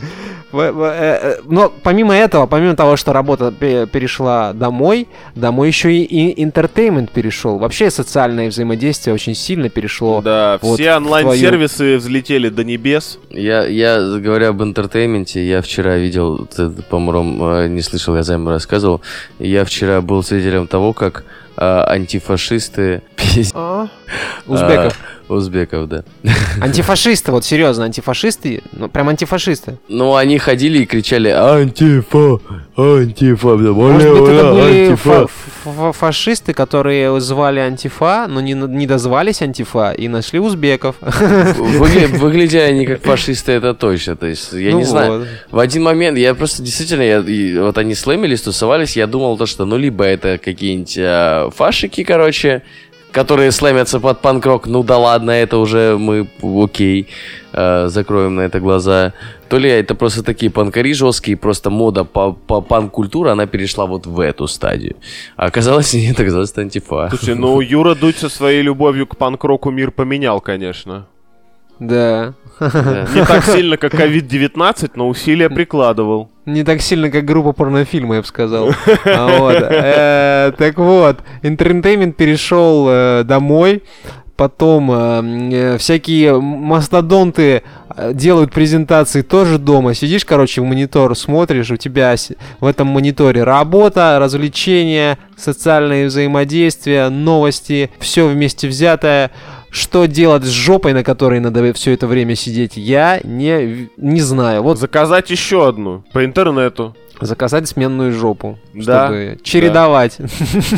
Но помимо этого, помимо того, что работа пе- перешла домой, домой еще и- entertainment перешел. Вообще социальное взаимодействие очень сильно перешло. Да, вот все онлайн-сервисы взлетели до небес. Я, я говорю об entertainment е, я вчера видел, ты, по-моему, э, не слышал, я Займу рассказывал, я вчера был свидетелем того, как э, антифашисты Узбеков. Узбеков, да. Антифашисты, вот серьезно, антифашисты, ну прям антифашисты. Ну, они ходили и кричали «Антифа! Антифа!» Может быть, это «Ура, были антифа!» фа- фа- фашисты, которые звали антифа, но не, не дозвались антифа и нашли узбеков. Выгля- Выглядели они как фашисты, это точно. То есть, я Ну не знаю. вот. В один момент, я просто действительно, я, и вот они слэмились, тусовались, я думал то, что ну либо это какие-нибудь а, фашики, короче, которые слэмятся под панк-рок, ну да ладно, это уже мы, окей, а, закроем на это глаза. То ли это просто такие панкари жесткие, просто мода по, по панк-культуре, она перешла вот в эту стадию. А оказалось, нет, оказалось, это антифа. Слушай, ну Юра Дудь со своей любовью к панк-року мир поменял, конечно. Да. Не так сильно, как COVID-19, но усилия прикладывал. Не так сильно, как группа порнофильма, я бы сказал. А э, Так вот, интертеймент перешел э, домой. Потом э, э, всякие мастодонты делают презентации тоже дома. Сидишь, короче, в монитор смотришь, у тебя в этом мониторе работа, развлечения, социальное взаимодействие, новости, все вместе взятое. Что делать с жопой, на которой надо все это время сидеть, я не, не знаю. Вот Заказать еще одну по интернету. заказать сменную жопу, Да, чтобы чередовать.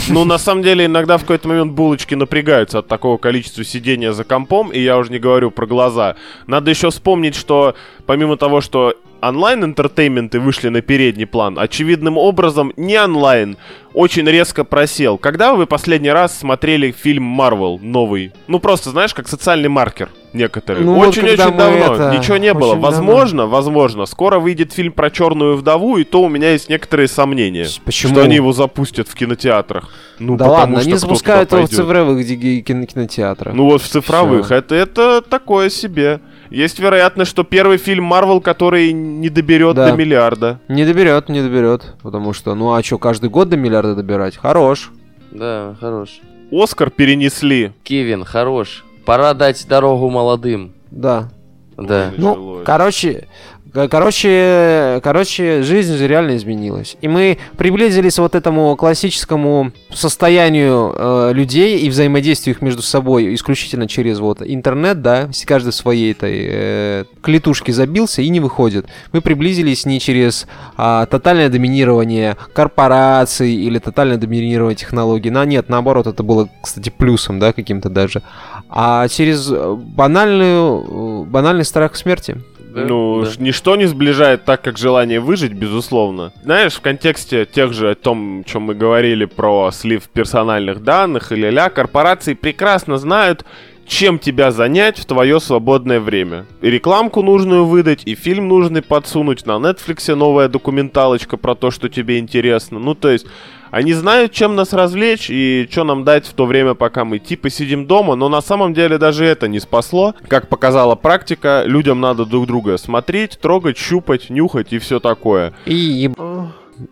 Ну, на самом деле, иногда в какой-то момент булочки напрягаются от такого количества сидения за компом, и я уже не говорю про глаза. Надо еще вспомнить, что помимо того, что онлайн- entertainment ы вышли на передний план, очевидным образом не онлайн очень резко просел. Когда вы последний раз смотрели фильм Марвел новый? Ну, просто, знаешь, как социальный маркер некоторые. Ну, вот Очень-очень когда мы давно. это- Ничего не было. очень давно. Возможно, возможно, скоро выйдет фильм про черную вдову, и то у меня есть некоторые сомнения. Почему? Что они его запустят в кинотеатрах. Ну, да ладно, что они запускают его в цифровых кинотеатрах. Ну вот в цифровых. Это, это такое себе. Есть вероятность, что первый фильм Марвел, который не доберет Да. до миллиарда. Не доберет, не доберет. Потому что, ну а что, каждый год до миллиарда добирать? Хорош. Да, хорош. Оскар перенесли. Кевин, хорош. Пора дать дорогу молодым. Да. Да. Ну, короче, короче, короче, жизнь же реально изменилась. И мы приблизились вот этому классическому состоянию э, людей и взаимодействию их между собой исключительно через вот интернет, да, каждый в своей этой э, клетушке забился и не выходит. Мы приблизились не через а, тотальное доминирование корпораций или тотальное доминирование технологий. На нет, наоборот, это было, кстати, плюсом, да, каким-то даже. А через э, банальную, э, банальный страх смерти. Да, ну, да. ничто не сближает так, как желание выжить, безусловно. Знаешь, в контексте тех же о том, о чем мы говорили про слив персональных данных или ля, корпорации прекрасно знают, чем тебя занять в твое свободное время. И рекламку нужную выдать, и фильм нужный подсунуть. На Netflix новая документалочка про то, что тебе интересно. Ну, то есть, Они знают, чем нас развлечь и что нам дать в то время, пока мы типа сидим дома, но на самом деле даже это не спасло. Как показала практика, людям надо друг друга смотреть, трогать, щупать, нюхать и все такое. И еб...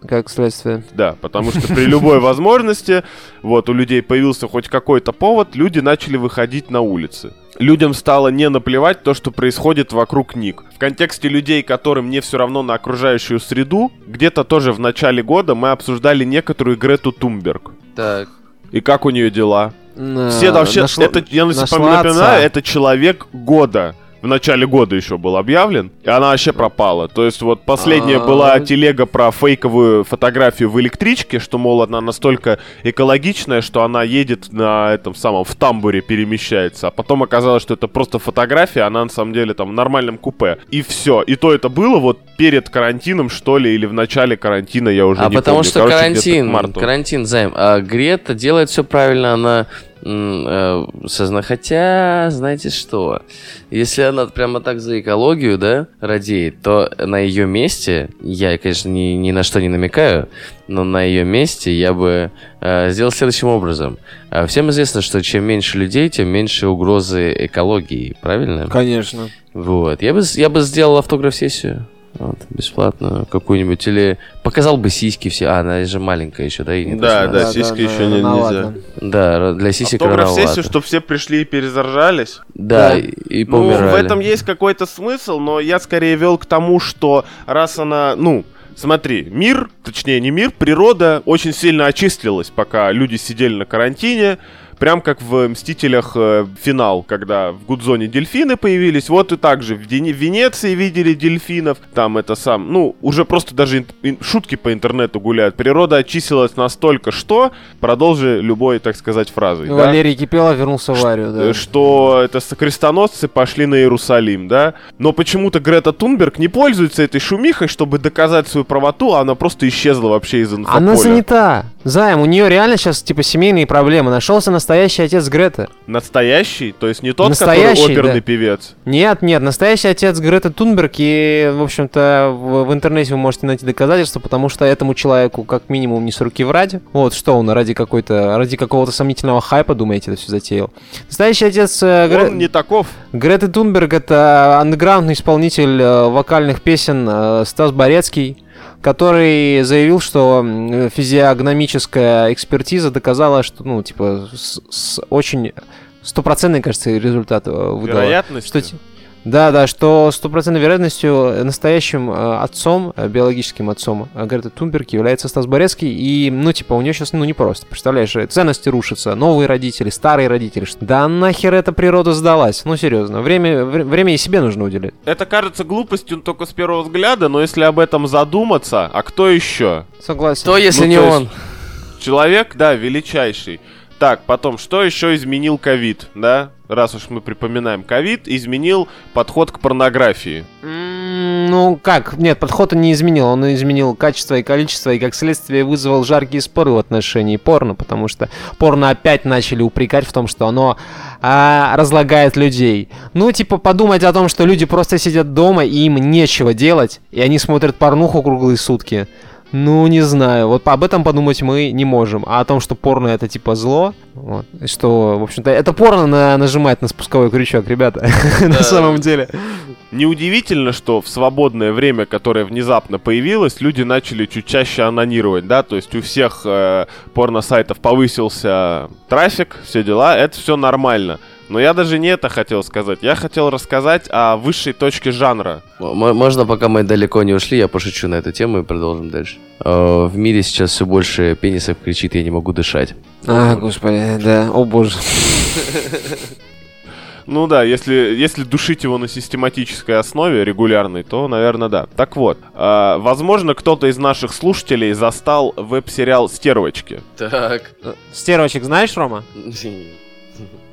как следствие. Да, потому что при любой возможности, вот у людей появился хоть какой-то повод, люди начали выходить на улицы. Людям стало не наплевать то, что происходит вокруг них. В контексте людей, которым не все равно на окружающую среду, где-то тоже в начале года мы обсуждали некоторую Грету Тумберг. Так. И как у нее дела? Все вообще, нашло- это, я на- нашла напоминаю, отца. это человек года. В начале года еще был объявлен, и она вообще пропала. То есть вот последняя А. была телега про фейковую фотографию в электричке, что, мол, она настолько экологичная, что она едет на этом самом, в тамбуре перемещается. А потом оказалось, что это просто фотография, она на самом деле там в нормальном купе. И все. И то это было вот перед карантином, что ли, или в начале карантина, я уже А не потому помню. что Короче, где-то к карантин, карантин, займ. А Грета делает все правильно, она э, созна... Хотя, знаете что, если она прямо так за экологию, да, радеет, то на ее месте, я, конечно, ни, ни на что не намекаю, но на ее месте я бы э, сделал следующим образом. А Всем известно, что чем меньше людей, тем меньше угрозы экологии, правильно? Конечно. Вот. Я бы, я бы сделал автограф-сессию. Вот, бесплатно какую-нибудь. Или показал бы сиськи все. А, она же маленькая еще, да? И не Да, да, сиськи еще не- рановато. Да, для сисек Автограф-сессию, рановато. чтобы все пришли и перезаржались. Да, Да. и, и Ну, поумирали. в этом есть какой-то смысл, но я скорее вел к тому, что раз она, ну, смотри, мир, точнее не мир, природа очень сильно очистилась, пока люди сидели на карантине. Прям как в «Мстителях» э, финал, когда в Гудзоне дельфины появились. Вот и так же в, Дени- в Венеции видели дельфинов. Там это сам... Ну, уже просто даже шутки по интернету гуляют. Природа очистилась настолько, что... Продолжи любой, так сказать, фразой. да? Валерий Кипелов вернулся в Арию, да. Э, что это крестоносцы пошли на Иерусалим, да? Но почему-то Грета Тунберг не пользуется этой шумихой, чтобы доказать свою правоту, а она просто исчезла вообще из инфополя. Она занята. Займ, у нее реально сейчас типа семейные проблемы. Нашелся настоящий отец Греты. Настоящий? То есть не тот, Настоящий, который оперный да. певец? Нет, нет, настоящий отец Греты Тунберг, и, в общем-то, в, в интернете вы можете найти доказательства, потому что этому человеку как минимум не с руки врать. Вот, что он ради какой-то, ради какого-то сомнительного хайпа, думаете, это все затеял. Настоящий отец э, Гре- Он не таков. Греты Тунберг — это андеграундный исполнитель э, вокальных песен э, Стас Борецкий, который заявил, что физиогномическая экспертиза доказала, что, ну, типа, с, с очень стопроцентный, кажется, результат э, выдала. Вероятность. Что, да, да, что стопроцентной вероятностью настоящим э, отцом, э, биологическим отцом э, Греты Тунберг является Стас Борецкий. И, ну, типа, у нее сейчас, ну, непросто. Представляешь, э, ценности рушатся, новые родители, старые родители. Что- Да нахер эта природа сдалась? Ну, серьезно, время, вре- время и себе нужно уделять. Это кажется глупостью только с первого взгляда, но если об этом задуматься, а кто еще? Согласен. Кто, если Ну, не то есть- он? Человек, да, величайший. Так, потом, что еще изменил ковид, да? Раз уж мы припоминаем ковид, изменил подход к порнографии. Ну как, нет, подход он не изменил, он изменил качество и количество, и как следствие вызвал жаркие споры в отношении порно, потому что порно опять начали упрекать в том, что оно а, разлагает людей. Ну, типа, подумать о том, что люди просто сидят дома, и им нечего делать, и они смотрят порнуху круглые сутки. Ну, не знаю. Вот об этом подумать мы не можем. А о том, что порно это типа зло, вот, что, в общем-то, это порно на- нажимает на спусковой крючок, ребята, на самом деле. Неудивительно, что в свободное время, которое внезапно появилось, люди начали чуть чаще анонировать, да, то есть у всех э, порно-сайтов повысился трафик, все дела, это все нормально. Но я даже не это хотел сказать. Я хотел рассказать о высшей точке жанра. М- Можно, пока мы далеко не ушли, я пошучу на эту тему и продолжим дальше. Э, В мире сейчас все больше пенисов кричит, я не могу дышать. А, господи, да, о боже. Ну да, если, если душить его на систематической основе, регулярной, то, наверное, да. Так вот, э, возможно, кто-то из наших слушателей застал веб-сериал «Стервочки». Так. Стервочек знаешь, Рома?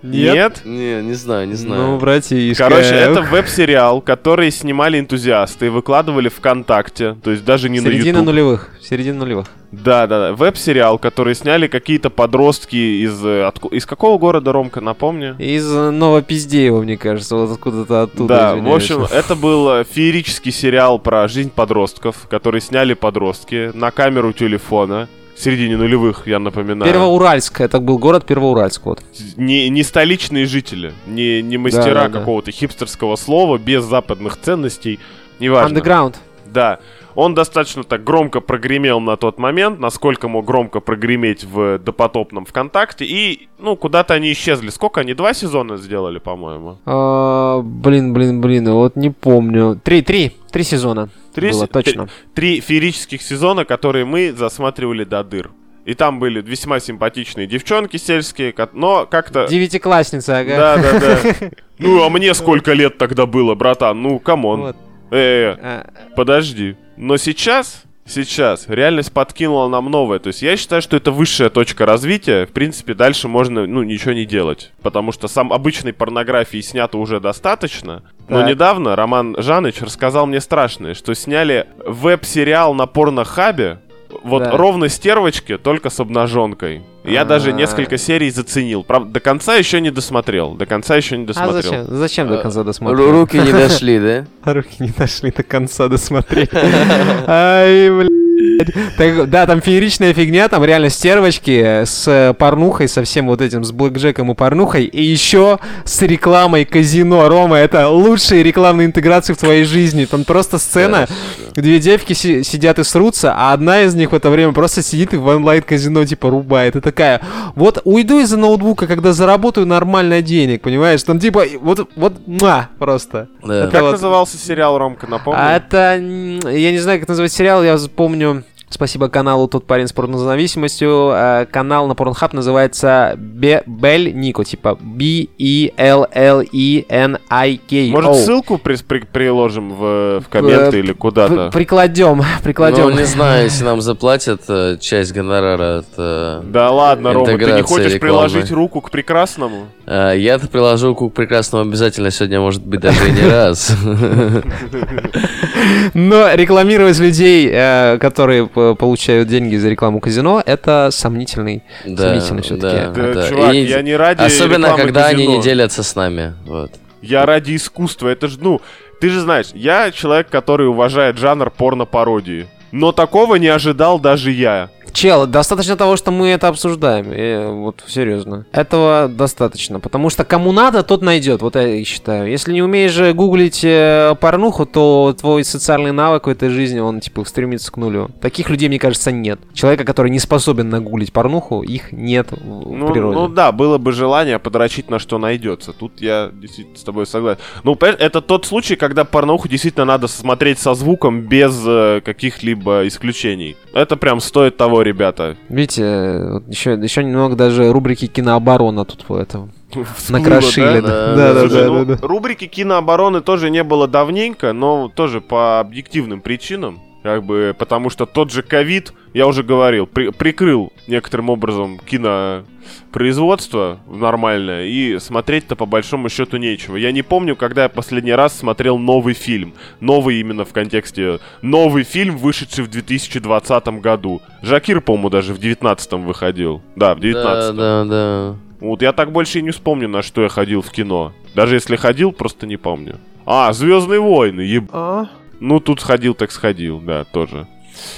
Нет? Не, не знаю, не Ну, знаю. братишка. Короче, это веб-сериал, который снимали энтузиасты и выкладывали ВКонтакте, то есть даже не Середина на YouTube. нулевых. Середина нулевых. Да, да, да. Веб-сериал, который сняли какие-то подростки из... э, Из какого города, Ромка, напомни? Из э, Новопиздеева, мне кажется, вот откуда-то оттуда. да, в общем, это был э, феерический сериал про жизнь подростков, который сняли подростки на камеру телефона. Середине нулевых, я напоминаю. Первоуральск, это был город Первоуральск, вот. Не, не столичные жители, не, не мастера Да, да, да. какого-то хипстерского слова, без западных ценностей, неважно. Underground. Да. Он достаточно так громко прогремел на тот момент, насколько мог громко прогреметь в допотопном ВКонтакте, и, ну, куда-то они исчезли. Сколько они? Два сезона сделали, по-моему? А, блин, блин, блин, вот не помню. Три, три, три сезона. Три было точно. Три феерических сезона, которые мы засматривали до дыр. И там были весьма симпатичные девчонки сельские, но как-то... Девятиклассница, ага. Да, да, да. Ну, а мне сколько лет тогда было, братан? Ну, come on. Вот. Э, А, подожди. Но сейчас, сейчас реальность подкинула нам новое. То есть я считаю, что это высшая точка развития. В принципе, дальше можно, ну, ничего не делать. Потому что сам обычной порнографии снято уже достаточно. Но Так. недавно Роман Жаныч рассказал мне страшное, что сняли веб-сериал на порнохабе, вот Да. ровно стервочки, только с обнаженкой. Я А. даже несколько серий заценил. Правда, до конца еще не досмотрел. До конца еще не а досмотрел. зачем? Зачем до конца Ру- досмотреть? Руки не дошли, да? Руки не дошли до конца досмотреть. Ай, блядь. Так, да, там фееричная фигня, там реально стервочки с порнухой, со всем вот этим, с блэкджеком и порнухой, и еще с рекламой казино. Рома, это лучшие рекламные интеграции в твоей жизни. Там просто сцена, две девки си- сидят и срутся, а одна из них в это время просто сидит и в онлайн-казино типа рубает. И такая, вот уйду из-за ноутбука, когда заработаю нормально денег, понимаешь? Там типа, вот, вот, муа, просто. Да. Это Как вот- назывался сериал, Ромка, напомни? а это... Я не знаю, как называется сериал, я помню... Спасибо каналу «Тот парень с порнозависимостью». э, Канал на Pornhub называется Бе- Бель Нико, типа B-E-L-L-E-N-I-K. Может, ссылку при- при- приложим в, в комменты Э, или куда-то? Прикладем, прикладем. Ну, не знаю, если нам заплатят э, часть гонорара от... Да ладно, Рома, ты не хочешь рекламы. приложить руку к прекрасному? Я-то приложу руку к прекрасному обязательно сегодня, может быть, даже и не раз. Но рекламировать людей, э, которые п- получают деньги за рекламу казино, это сомнительный. Да, Сомнительно всё-таки. да, Да, да. чувак, И я не ради Особенно, когда они казино. не делятся с нами. Вот. Я ради искусства. Это же, ну, ты же знаешь, я человек, который уважает жанр порно-пародии. Но такого не ожидал даже я. Чел, достаточно того, что мы это обсуждаем. И вот серьезно. Этого достаточно. Потому что кому надо, тот найдет. Вот я и считаю. Если не умеешь же гуглить э, порнуху, то твой социальный навык в этой жизни, он типа стремится к нулю. Таких людей, мне кажется, нет. Человека, который не способен нагуглить порнуху, их нет в, Ну, природе. ну да, было бы желание подрочить на что найдется. Тут я действительно с тобой согласен. Ну, это тот случай, когда порнуху действительно надо смотреть со звуком без э, каких-либо исключений. Это прям стоит того, ребята. Видите, вот еще, еще немного даже рубрики кинооборона тут по этому. Всплыло, Накрошили. да? Да, да, да, Слушай, да, ну, да. Рубрики кинообороны тоже не было давненько, но тоже по объективным причинам. Как бы, потому что тот же ковид, я уже говорил, при- прикрыл некоторым образом кинопроизводство нормальное, и смотреть-то по большому счету нечего. Я не помню, когда я последний раз смотрел новый фильм. Новый именно в контексте... Новый фильм, вышедший в 2020 году. Жакир, по-моему, даже в 2019 выходил. Да, в 2019. Да, да, да. Вот я так больше и не вспомню, на что я ходил в кино. Даже если ходил, просто не помню. А, Звездные войны, еб... Ну, тут сходил, так сходил, да, тоже.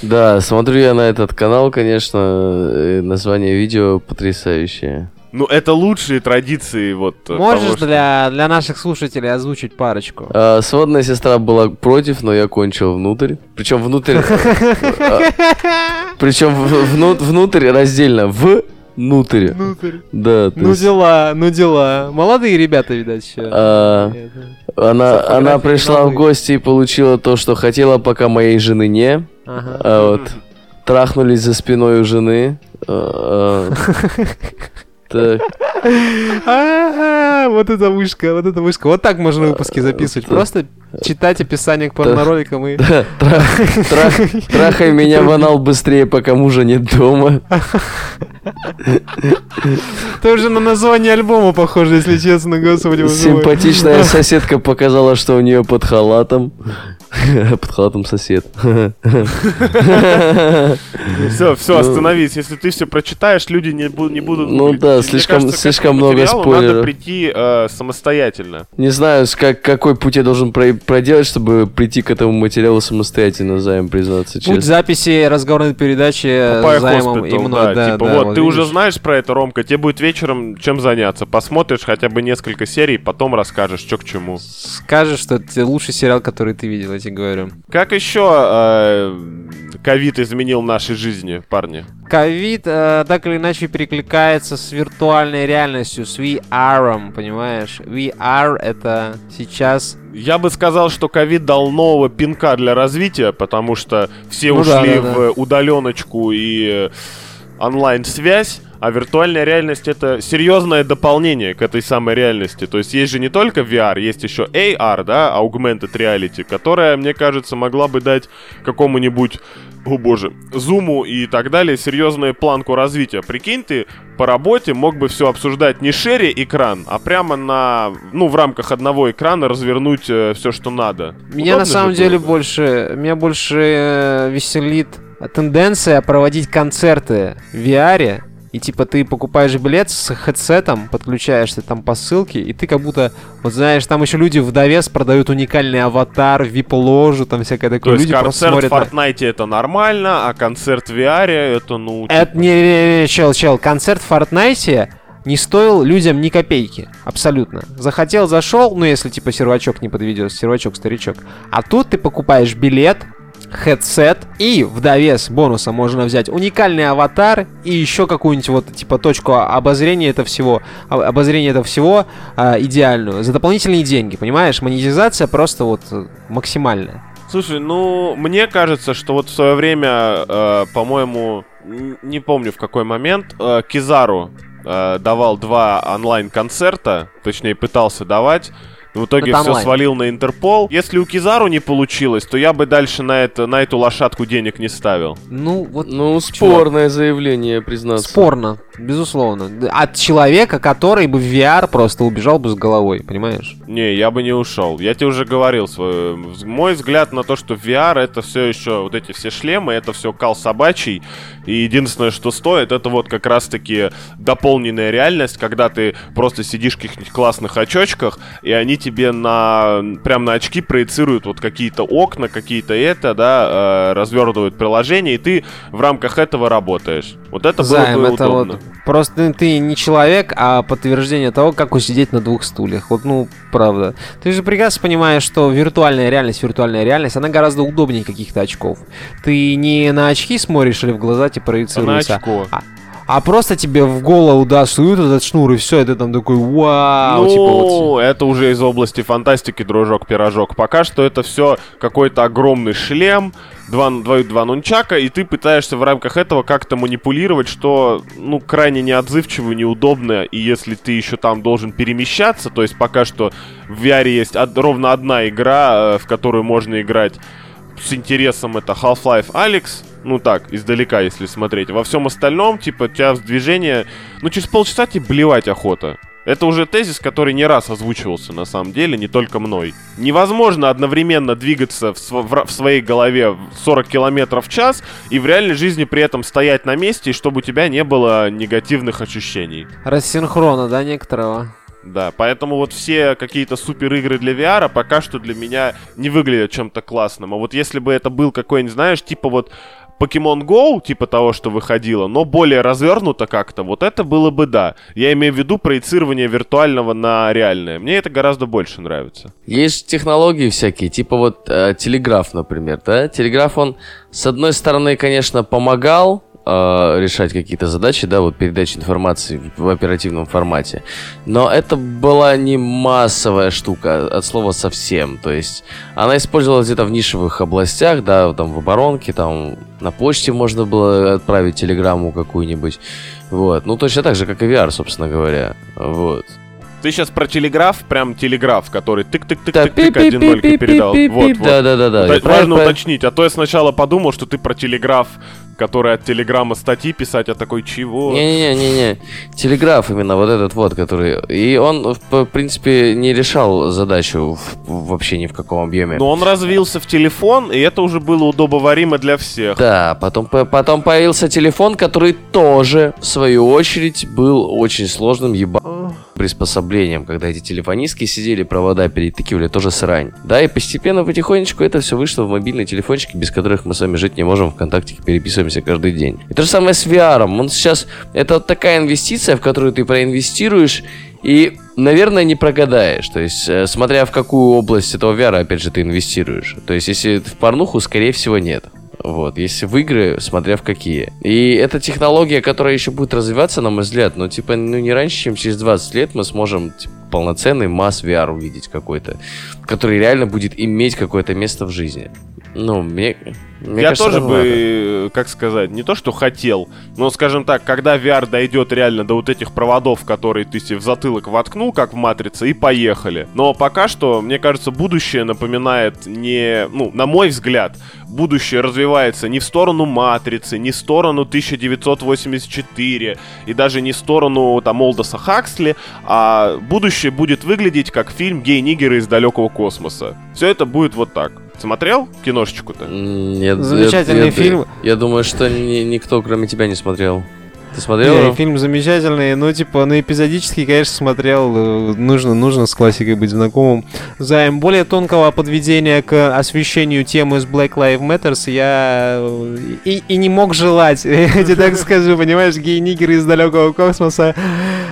Да, смотрю я на этот канал, конечно, э, название видео потрясающее. Ну, это лучшие традиции, вот. э, Можешь того, что- для, для наших слушателей озвучить парочку? А, сводная сестра была против, но я кончил внутрь. Причем внутрь... Причем внутрь раздельно. Внутрь. Да, Ну есть, дела, ну дела. Молодые ребята, видать, еще. а, Она, она пришла в гости и получила то, что хотела, пока моей жены не. А вот трахнулись за спиной у жены. Так, А, Вот это вышка, вот это вышка. Вот так можно выпуски записывать. Просто читать описание к порнороликам и... трах- трах- трахай меня в анал быстрее, пока мужа нет дома. Это уже на название альбома похоже, если честно, господи. Симпатичная соседка показала, что у нее под халатом. Под халатом сосед. Все, все, остановись. Если ты все прочитаешь, люди не, бу- не будут... Ну гуглить. Да, слишком, кажется, Слишком много спойлеров. Надо прийти э, самостоятельно. Не знаю, как, какой путь я должен про- проделать, чтобы прийти к этому материалу самостоятельно, займ признаться Путь честно. записи разговорной передачи Попай с займом Hospital, и мной, да, да, типа, да, вот, ты уже видишь. знаешь про это, Ромка, тебе будет вечером чем заняться. Посмотришь хотя бы несколько серий, потом расскажешь, что к чему. Скажешь, что это лучший сериал, который ты видел, я тебе говорю. Как еще э, ковид изменил наши жизни, парни? Ковид э, так или иначе перекликается с виртуальной реальностью, с VR, понимаешь? VR это сейчас... Я бы сказал, что ковид дал нового пинка для развития, потому что все Ну да, ушли да, да. в удаленочку и онлайн-связь, а виртуальная реальность это серьезное дополнение к этой самой реальности. То есть есть же не только VR, есть еще AR, да, Augmented Reality, которая, мне кажется, могла бы дать какому-нибудь, о боже, зуму и так далее серьезную планку развития. Прикинь, ты по работе мог бы все обсуждать не шере экран, а прямо на, ну, в рамках одного экрана развернуть все, что надо. Меня Удобно на самом деле бы? больше... Меня больше э, веселит тенденция проводить концерты в VR, и типа ты покупаешь билет с хедсетом, подключаешься там по ссылке, и ты как будто, вот знаешь, там еще люди в довес продают уникальный аватар, вип-ложу, там всякое То такое. есть люди просто концерт в смотрят на- Fortnite это нормально, а концерт в VR это, ну... Это типа, не, не, не, чел, чел, концерт в Fortnite не стоил людям ни копейки. Абсолютно. Захотел, зашел, ну если типа сервачок не подведет, сервачок, старичок. А тут ты покупаешь билет, хедсет, и в довес бонуса можно взять уникальный аватар и еще какую-нибудь вот типа точку обозрения этого всего, обозрения этого всего а, идеальную за дополнительные деньги, понимаешь? Монетизация просто вот э, максимальная. Слушай, ну, мне кажется, что вот в свое время, э, по-моему, не помню в какой момент, э, Кизару э, давал два онлайн-концерта, точнее, пытался давать. В итоге все онлайн. свалил на Интерпол. Если у Кизару не получилось, то я бы дальше на, это, на эту лошадку денег не ставил. Ну вот Ну, спорное заявление, признаться. Спорно, безусловно. От человека, который бы в VR просто убежал бы с головой, понимаешь? Не, я бы не ушел. Я тебе уже говорил свой, мой взгляд на то, что VR это все еще вот эти все шлемы, это все кал собачий. И единственное, что стоит, это вот как раз-таки дополненная реальность, когда ты просто сидишь в каких-нибудь классных очочках, и они тебе на прям на очки проецируют вот какие-то окна, какие-то это, да, э, развернутывают приложение, и ты в рамках этого работаешь. Вот это Займ, было бы это удобно. вот просто ты не человек, а подтверждение того, как усидеть на двух стульях. Вот, ну, правда. Ты же прекрасно понимаешь, что виртуальная реальность, виртуальная реальность, она гораздо удобнее каких-то очков. Ты не на очки смотришь или в глаза тебе А на проецируется, очко. а, а просто тебе в голову, да, суют этот шнур, и все, и ты там такой, вау, ну, типа вот... это уже из области фантастики, дружок-пирожок. Пока что это все какой-то огромный шлем, два, два, два нунчака, и ты пытаешься в рамках этого как-то манипулировать, что, ну, крайне неотзывчиво, неудобно, и если ты еще там должен перемещаться, то есть пока что в VR есть од- ровно одна игра, э, в которую можно играть с интересом, это Half-Life Alex, ну так, издалека, если смотреть. Во всем остальном, типа, тебя движение, ну, через полчаса тебе блевать охота. Это уже тезис, который не раз озвучивался, на самом деле, не только мной. Невозможно одновременно двигаться в, св- в своей голове в 40 километров в час и в реальной жизни при этом стоять на месте, и чтобы у тебя не было негативных ощущений. Рассинхрона, да, некоторого? Да, поэтому вот все какие-то супер игры для VR пока что для меня не выглядят чем-то классным. А вот если бы это был какой-нибудь, знаешь, типа вот Pokemon Go, типа того, что выходило, но более развернуто как-то, вот это было бы да. Я имею в виду проецирование виртуального на реальное. Мне это гораздо больше нравится. Есть технологии всякие, типа вот э, телеграф, например, да? Телеграф, он, с одной стороны, конечно, помогал э, решать какие-то задачи, да, вот передача информации в, оперативном формате, но это была не массовая штука, от слова совсем, то есть она использовалась где-то в нишевых областях, да, там в оборонке, там на почте можно было отправить телеграмму какую-нибудь, вот, ну точно так же, как и VR, собственно говоря, вот. Ты сейчас про телеграф, прям телеграф, который тык-тык-тык-тык-тык, один нолька передал. Вот, вот. Да, да, да, да. Ута- Я правильно- Важно уточнить, а то я сначала подумал, что ты про телеграф который от Телеграма статьи писать, а такой чего? Не-не-не-не, Телеграф именно, вот этот вот, который... И он, в принципе, не решал задачу в, вообще ни в каком объеме. Но он развился в телефон, и это уже было удобоваримо для всех. Да, потом, потом появился телефон, который тоже, в свою очередь, был очень сложным ебаным приспособлением, когда эти телефонистки сидели, провода перетыкивали, тоже срань. Да, и постепенно, потихонечку это все вышло в мобильные телефончики, без которых мы с вами жить не можем, ВКонтакте переписываемся каждый день. И то же самое с VR. Он сейчас, это вот такая инвестиция, в которую ты проинвестируешь, и, наверное, не прогадаешь. То есть, э, смотря в какую область этого VR, опять же, ты инвестируешь. То есть, если в порнуху, скорее всего, нет. Вот, если в игры, смотря в какие. И это технология, которая еще будет развиваться, на мой взгляд, но типа, ну не раньше, чем через 20 лет мы сможем типа, полноценный масс VR увидеть какой-то, который реально будет иметь какое-то место в жизни. Ну, мне, мне Я кажется, тоже бы, надо. э, как сказать, не то что хотел, но, скажем так, когда VR дойдет реально до вот этих проводов, которые ты себе в затылок воткнул, как в Матрице, и поехали. Но пока что, мне кажется, будущее напоминает не... Ну, на мой взгляд, будущее развивается не в сторону Матрицы, не в сторону 1984, и даже не в сторону, там, Олдоса Хаксли, а будущее будет выглядеть как фильм «Гей-нигеры из далекого космоса». Все это будет вот так. Смотрел киношечку-то? Нет, Замечательный я, фильм. Я, думаю, что ни- никто, кроме тебя, не смотрел. Ты смотрел? Не, фильм замечательный, ну, типа, на эпизодически, конечно, смотрел, э, нужно, нужно с классикой быть знакомым. За более тонкого подведения к освещению темы с Black Lives Matters я э, и, и не мог желать, я тебе так скажу, понимаешь, гей-нигеры из далекого космоса.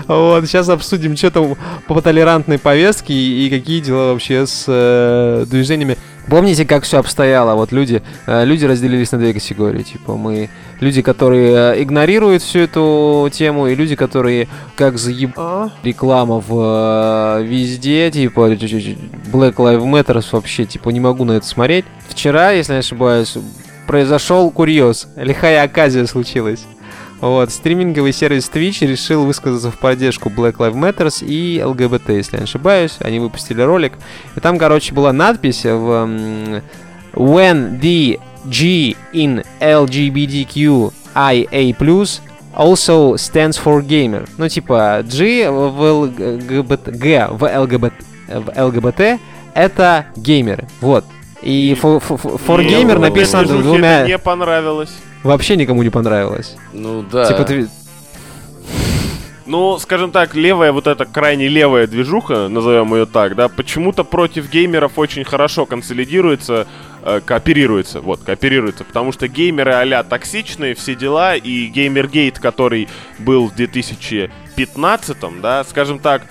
Вот, сейчас обсудим, что там по толерантной повестке и, и какие дела вообще с э, движениями. Помните, как все обстояло? Вот люди, э, люди разделились на две категории. Типа мы люди, которые э, игнорируют всю эту тему, и люди, которые как заеб реклама в э, везде, типа Black Lives Matter вообще, типа не могу на это смотреть. Вчера, если не ошибаюсь, произошел курьез, лихая оказия случилась. Вот, стриминговый сервис Twitch решил высказаться в поддержку Black Lives Matter и ЛГБТ, если я не ошибаюсь. Они выпустили ролик. И там, короче, была надпись в When the G in LGBTQIA+, also stands for gamer. Ну, типа, G в ЛГБТ, G в ЛГБТ, в ЛГБТ это геймеры. Вот. И for, for, for gamer ну, написано двумя... это не понравилось. Вообще никому не понравилось. Ну да. Типа ты... Ну, скажем так, левая, вот эта крайне левая движуха, назовем ее так, да, почему-то против геймеров очень хорошо консолидируется, э, кооперируется, вот, кооперируется, потому что геймеры а токсичные, все дела, и геймергейт, который был в 2015, да, скажем так,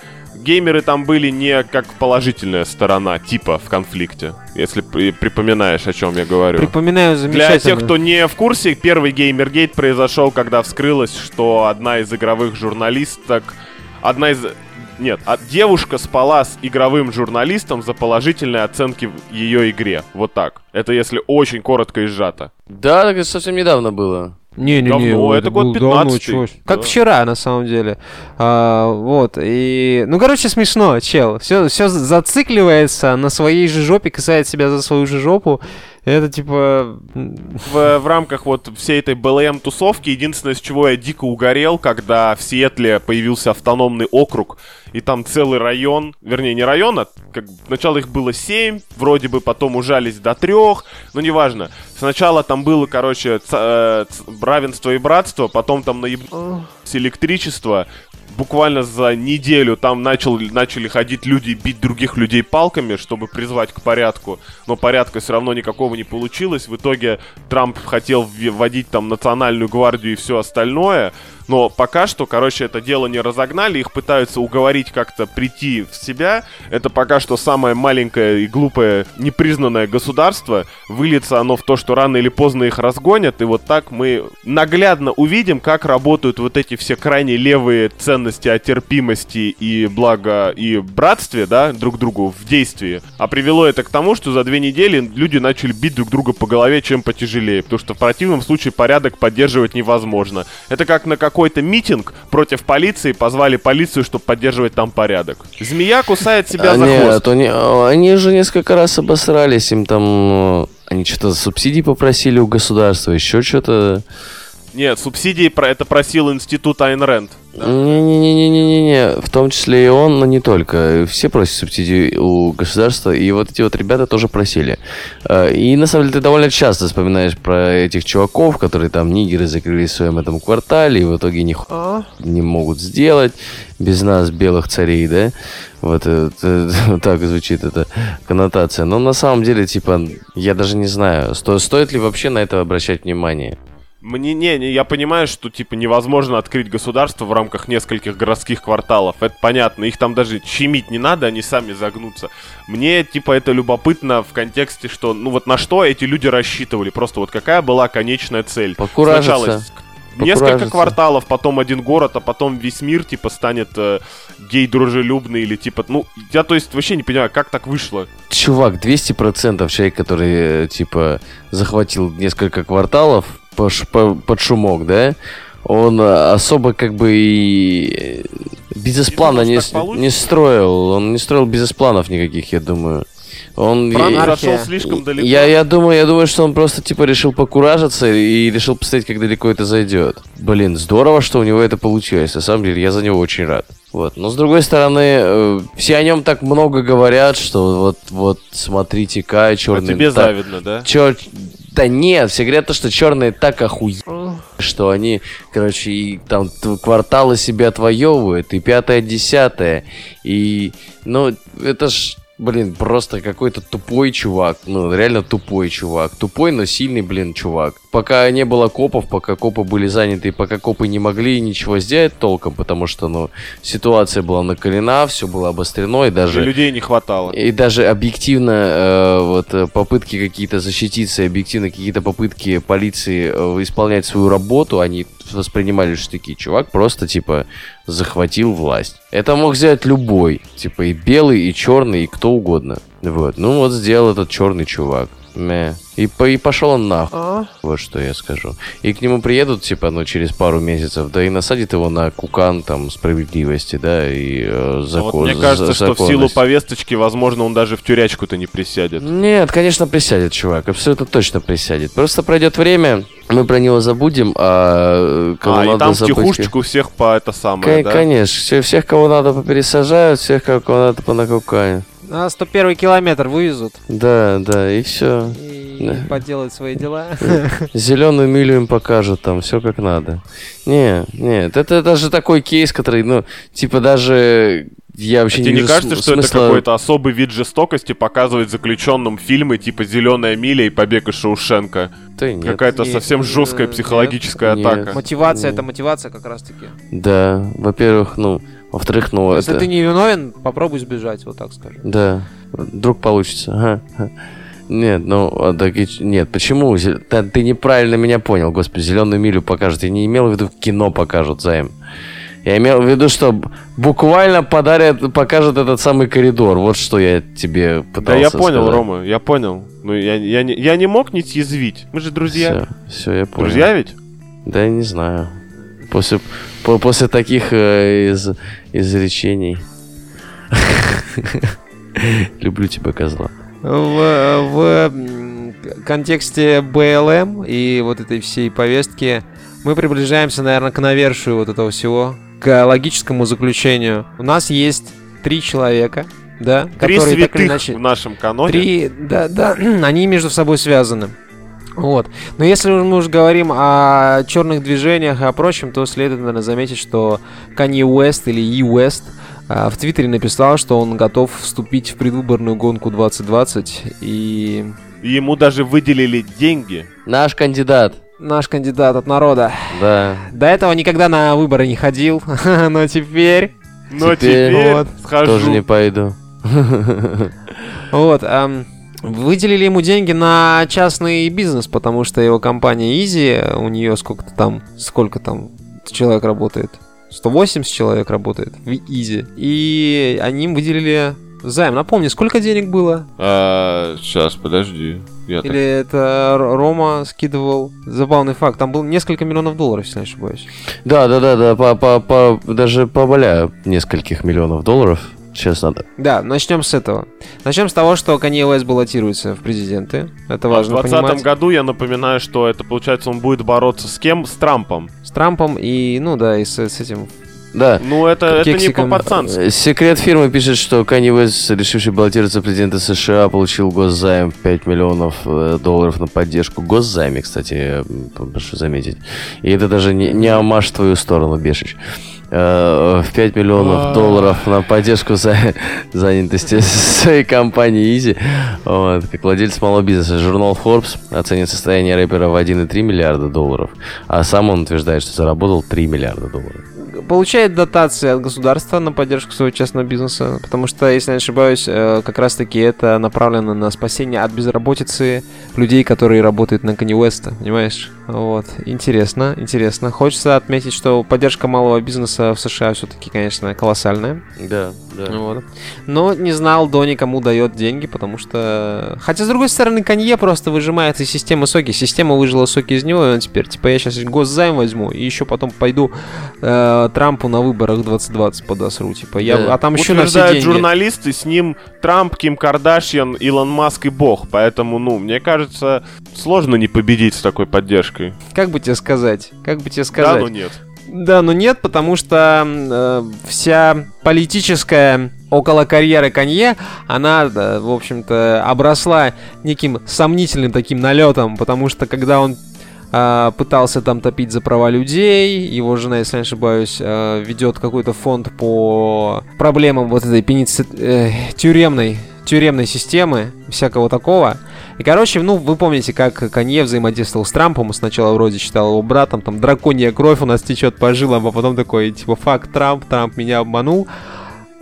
геймеры там были не как положительная сторона, типа, в конфликте, если при- припоминаешь, о чем я говорю. Припоминаю Для замечательно. тех, кто не в курсе, первый геймергейт произошел, когда вскрылось, что одна из игровых журналисток, одна из нет, а девушка спала с игровым журналистом за положительные оценки в ее игре. Вот так. Это если очень коротко и сжато. Да, так это совсем недавно было. Не-не-не, Давно, ой, это год было давно, 15-й. чё ж. Как Да. вчера, на самом деле. А, вот, и... Ну, короче, смешно, чел. Все, все зацикливается на своей же жопе, касает себя за свою же жопу. Это, типа... В, в рамках вот всей этой БЛМ-тусовки единственное, с чего я дико угорел, когда в Сиэтле появился автономный округ, и там целый район, вернее, не район, а как, сначала их было семь, вроде бы потом ужались до трех, но неважно. Сначала там было, короче, ц- э, ц- равенство и братство, потом там наебалось электричество, буквально за неделю там начал, начали ходить люди бить других людей палками, чтобы призвать к порядку. Но порядка все равно никакого не получилось. В итоге Трамп хотел вводить там национальную гвардию и все остальное. Но пока что, короче, это дело не разогнали. Их пытаются уговорить как-то прийти в себя. Это пока что самое маленькое и глупое непризнанное государство. Выльется оно в то, что рано или поздно их разгонят. И вот так мы наглядно увидим, как работают вот эти все крайне левые ценности о терпимости и благо и братстве, да, друг другу в действии. А привело это к тому, что за две недели люди начали бить друг друга по голове чем потяжелее. Потому что в противном случае порядок поддерживать невозможно. Это как на какой-то митинг против полиции позвали полицию, чтобы поддерживать там порядок. Змея кусает себя А, за хвост. нет, они, а, они же несколько раз обосрались, им там... э, Они что-то субсидий попросили у государства, еще что-то. Нет, субсидии про это просил институт Айн Рэнд. Не-не-не-не-не-не, в том числе и он, но не только. Все просят субсидии у государства, и вот эти вот ребята тоже просили. Э, и на самом деле ты довольно часто вспоминаешь про этих чуваков, которые там нигеры закрылись в своем этом квартале, и в итоге не, А? не могут сделать без нас, белых царей, да? Вот это, так звучит эта коннотация. Но на самом деле, типа, я даже не знаю, сто, стоит ли вообще на это обращать внимание. Мне не, не, я понимаю, что типа невозможно открыть государство в рамках нескольких городских кварталов. Это понятно. Их там даже щемить не надо, они сами загнутся. Мне типа это любопытно в контексте, что ну вот на что эти люди рассчитывали. Просто вот какая была конечная цель. Сначала несколько кварталов, потом один город, а потом весь мир типа станет э, гей-дружелюбный или типа, ну, я то есть вообще не понимаю, как так вышло. Чувак, 200% человек, который, э, типа, захватил несколько кварталов под шумок, да, он э, особо как бы и бизнес-плана не, не строил. Он не строил бизнес-планов никаких, я думаю. Он... Зашел слишком далеко. Я, я думаю, я думаю, что он просто типа решил покуражиться и решил посмотреть, как далеко это зайдет. Блин, здорово, что у него это получилось. На самом деле, я за него очень рад. Вот. Но с другой стороны, э, все о нем так много говорят, что вот, вот смотрите, Кай, А черный. тебе завидно, да? Чё... Да нет, все говорят то, что черные так охуели, что они, короче, и там кварталы себе отвоевывают, и пятое, десятое. И, ну, это ж, блин, просто какой-то тупой чувак. Ну, реально тупой чувак. Тупой, но сильный, блин, чувак. Пока не было копов, пока копы были заняты, и пока копы не могли ничего сделать толком, потому что, ну, ситуация была накалена, все было обострено, и И даже... людей не хватало. И даже объективно э, вот э, попытки какие-то защититься, и объективно какие-то попытки полиции э, исполнять свою работу, они воспринимали что такие, чувак просто типа захватил власть. Это мог сделать любой, типа и белый, и черный, и кто угодно. Вот, ну вот сделал этот черный чувак. Мэ. И, по, и пошел он нахуй. А? Вот что я скажу. И к нему приедут, типа, ну, через пару месяцев, да и насадят его на кукан, там, справедливости, да, и э, А Вот закон. мне кажется, за- что в силу повесточки, возможно, он даже в тюрячку-то не присядет. Нет, конечно, присядет, чувак. Абсолютно точно присядет. Просто пройдет время, мы про него забудем, а кого А, и надо там в забыть- тихушечку всех по это самое, Ко- да? Конечно, все- всех, кого надо, попересажают, всех, кого надо, понакукают. На 101 километр вывезут Да, да, и все. и Да. поделают свои дела. Зеленую милю им покажут, там все как надо. Не, нет, это даже такой кейс, который, ну, типа даже я А вообще тебе не не вижу кажется, что это смысла- какой-то особый вид жестокости показывать заключенным фильмы типа «Зеленая миля» и «Побег из Шоушенка»? Да нет. Какая-то Нет, совсем э, жесткая психологическая Нет. атака. Мотивация Не. это мотивация как раз таки. Да, во-первых, ну, во-вторых, ну, Если это... ты не виновен, попробуй сбежать, вот так скажем. Да, вдруг получится. Ага. Нет, ну, а, так нет, почему? Да, ты неправильно меня понял, господи, зеленую милю покажут. Я не имел в виду кино покажут, Займ. Я имел в виду, что буквально подарят, покажут этот самый коридор. Вот что я тебе Да пытался я понял, сказать. Рома, я понял. Ну, я, я, не, я не мог не съязвить. Мы же друзья. Все, все, я понял. Друзья ведь? Да я не знаю. После, по- после таких э, из, изречений. Люблю тебя, козла. В, в контексте БЛМ и вот этой всей повестки мы приближаемся, наверное, к навершию вот этого всего, к логическому заключению. У нас есть три человека, да, Три которые так или святых иначе... в нашем каноне. Три, да, да, они между собой связаны. Вот. Но если мы уже говорим о черных движениях и о прочем, то следует, наверное, заметить, что Канье Уэст или И Уэст а, в Твиттере написал, что он готов вступить в предвыборную гонку 2020. И ему даже выделили деньги. Наш кандидат. наш кандидат от народа Да. до этого никогда на выборы не ходил, но теперь... Но Теперь теперь вот схожу. Тоже не пойду. Вот, ам, выделили ему деньги на частный бизнес, потому что его компания Easy, у нее сколько-то там, сколько там человек работает? 180 человек работает в Easy. И они им выделили займ. Напомни, сколько денег было? сейчас, подожди. Я так- Или это Р- Рома скидывал? Забавный факт. Там было несколько миллионов долларов, если не ошибаюсь. Да, да, да, да, по, по, по, даже поболя нескольких миллионов долларов. Сейчас надо. Да, начнем с этого. Начнем с того, что Kanye West баллотируется в президенты. Это А в важно 2020 понимать. году, я напоминаю, что это, получается, он будет бороться с кем? С Трампом. С Трампом и, ну да, и с, с этим. Да. Ну, это, это не Кексиком. по-пацански. Э, Секрет фирмы пишет, что Kanye West, решивший баллотироваться в президенты США, получил госзайм в 5 миллионов э, долларов на поддержку. Госзайме, кстати, э, прошу заметить. И это даже не, не амаш в твою сторону, Бешич. Э, В 5 миллионов А. долларов на поддержку за- занятости своей компании Easy. Вот. Как владелец малого бизнеса, журнал Forbes оценит состояние рэпера в 1,3 миллиарда долларов. А сам он утверждает, что заработал 3 миллиарда долларов. Получает дотации от государства на поддержку своего частного бизнеса, потому что, если я не ошибаюсь, э, как раз-таки это направлено на спасение от безработицы людей, которые работают на Kanye West, понимаешь? Вот. Интересно, интересно. Хочется отметить, что поддержка малого бизнеса в США все-таки, конечно, колоссальная. Да, да. Вот. Но не знал Дони, кому дает деньги, потому что... Хотя, с другой стороны, Канье просто выжимает из системы соки. Система выжила соки из него, и он теперь, типа, я сейчас госзайм возьму, и еще потом пойду э, Трампу на выборах 2020 подосру. Типа, я... Да. А там еще на все деньги. журналисты, с ним Трамп, Ким Кардашьян, Илон Маск и Бог. Поэтому, ну, мне кажется, сложно не победить с такой поддержкой. Как бы тебе сказать? Как бы тебе Да, сказать? но нет. Да, но нет, потому что э, вся политическая около карьеры Канье, она, да, в общем-то, обросла неким сомнительным таким налетом, потому что когда он пытался там топить за права людей, его жена, если я не ошибаюсь, а, ведет какой-то фонд по проблемам вот этой пеници... э, тюремной тюремной системы, всякого такого. И, короче, ну, вы помните, как Канье взаимодействовал с Трампом. Сначала вроде считал его братом, там, драконья кровь у нас течет по жилам, а потом такой, типа, факт, Трамп, Трамп меня обманул.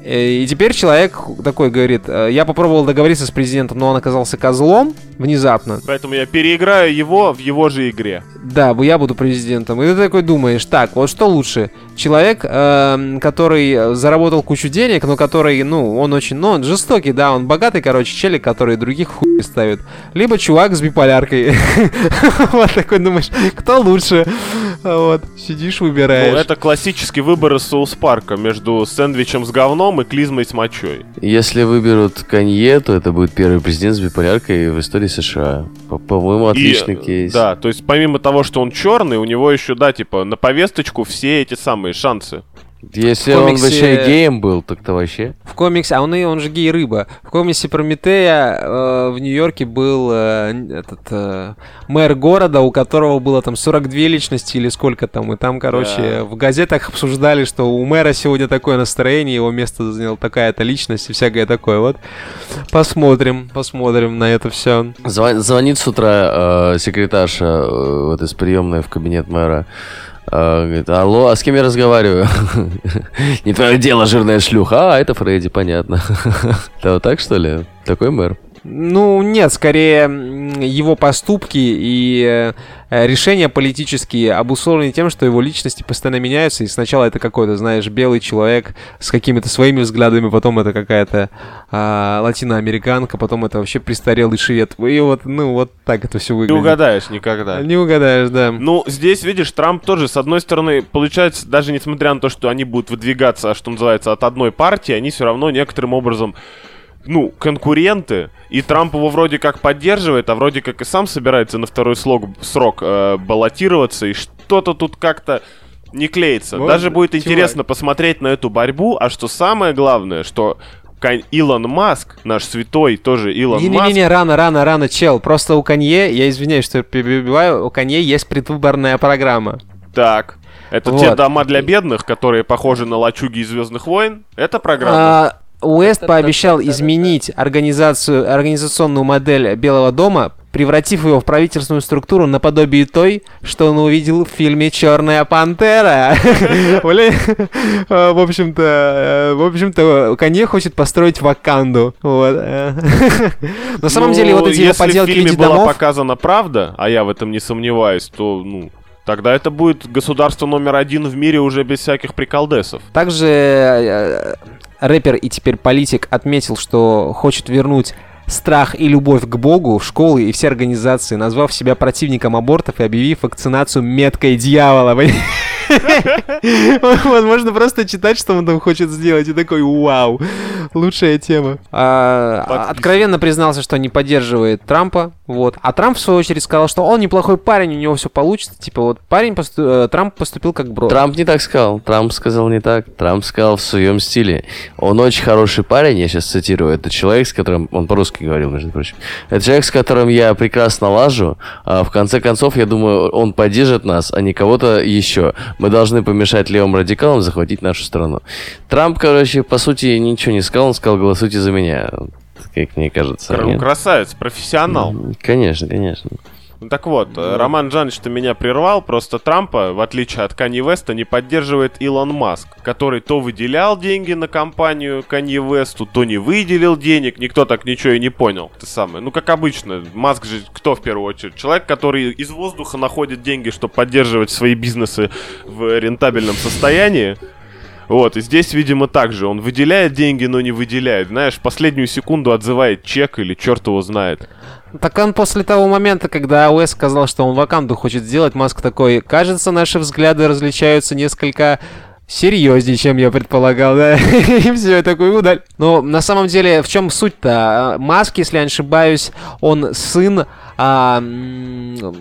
Э, И теперь человек такой говорит, «Э, я попробовал договориться с президентом, но он оказался козлом внезапно. Поэтому я переиграю его в его же игре. Да, я буду президентом. И ты такой думаешь, так, вот что лучше? Человек, эм, который заработал кучу денег, но который, ну, он очень, ну, он жестокий, да, он богатый, короче, челик, который других хуй ставит. Либо чувак с биполяркой. Вот такой думаешь, кто лучше? Вот, сидишь, Ну, выбираешь. это классический выбор из Соус Парка между сэндвичем с говном и клизмой с мочой. Если выберут Канье, то это будет первый президент с биполяркой в истории США. По- По-моему, отличный И, э, кейс. Да, то есть помимо того, что он черный, у него еще, да, типа, на повесточку все эти самые шансы. Если В он комиксе- вообще геем был, так-то вообще. В комиксе, а он, и, он же гей-рыба. В комиксе Прометея э, в Нью-Йорке был э, этот э, мэр города, у которого было там 42 личности или сколько там. И там, короче, Да. в газетах обсуждали, что у мэра сегодня такое настроение, его место занял такая-то личность и всякое такое. Вот посмотрим, посмотрим на это все. Звонит с утра э, секретарша э, вот из приемной в кабинет мэра. Э, Говорит, алло, а с кем я разговариваю? Не твое дело, жирная шлюха. А, это Фредди, понятно. Да вот так, что ли? Такой мэр. Ну, нет, скорее его поступки и э, э, решения политические обусловлены тем, что его личности постоянно меняются, и сначала это какой-то, знаешь, белый человек с какими-то своими взглядами, потом это какая-то а, латиноамериканка, потом это вообще престарелый швед. И вот, ну, вот так это все Не выглядит. угадаешь никогда. Не угадаешь, да. Ну, здесь, видишь, Трамп тоже, с одной стороны, получается, даже несмотря на то, что они будут выдвигаться, что называется, от одной партии, они все равно некоторым образом, ну, конкуренты, и Трамп его вроде как поддерживает, а вроде как и сам собирается на второй слог, срок э, баллотироваться, и что-то тут как-то не клеится. Вот, Даже будет чувак. интересно посмотреть на эту борьбу, а что самое главное, что Илон Маск, наш святой тоже Илон Маск, Не-не-не, рано, рано, рано, чел. Просто у Канье, я извиняюсь, что я перебиваю, у Канье есть предвыборная программа. Так. Это Вот. те дома для бедных, которые похожи на лачуги из Звездных войн. Это программа. А, Уэст пообещал изменить организацию, организационную модель Белого дома, превратив его в правительственную структуру наподобие той, что он увидел в фильме «Черная пантера». А, В общем-то, э, в общем-то, Канье хочет построить Ваканду. Э. На самом Ну, деле, вот эти его если поделки в фильме была показана правда, а я в этом не сомневаюсь, то, ну, тогда это будет государство номер один в мире уже без всяких приколдесов. Также э, рэпер и теперь политик отметил, что хочет вернуть страх и любовь к Богу в школы и все организации, назвав себя противником абортов и объявив вакцинацию меткой дьявола. Вот можно просто читать, что он там хочет сделать, и такой вау. Лучшая тема. А, откровенно признался, что не поддерживает Трампа. Вот. А Трамп, в свою очередь, сказал, что он неплохой парень, у него все получится. Типа, вот парень, э, Трамп поступил как бро. Трамп не так сказал. Трамп сказал не так. Трамп сказал в своем стиле. Он очень хороший парень, я сейчас цитирую. Это человек, с которым... Он по-русски говорил, между прочим. Это человек, с которым я прекрасно лажу. А в конце концов, я думаю, он поддержит нас, а не кого-то еще. Мы должны помешать левым радикалам захватить нашу страну. Трамп, короче, по сути, ничего не сказал. Он сказал, голосуйте за меня. Как мне кажется. Красавец, профессионал. Конечно, конечно. Ну так вот, э, Роман Джанович, ты меня прервал, просто Трампа, в отличие от Канье Веста, не поддерживает Илон Маск, который то выделял деньги на компанию Канье Весту, то не выделил денег, никто так ничего и не понял. Ты самое. Ну, как обычно, Маск же кто в первую очередь? Человек, который из воздуха находит деньги, чтобы поддерживать свои бизнесы в рентабельном состоянии. Вот, и здесь, видимо, так же. Он выделяет деньги, но не выделяет. Знаешь, последнюю секунду отзывает чек или черт его знает. Так он после того момента, когда АОС сказал, что он ваканду хочет сделать, Маск такой, кажется, наши взгляды различаются несколько серьезнее, чем я предполагал, да, и все, я такой, удаль. Но на самом деле, в чем суть-то? Маск, если я не ошибаюсь, он сын, а,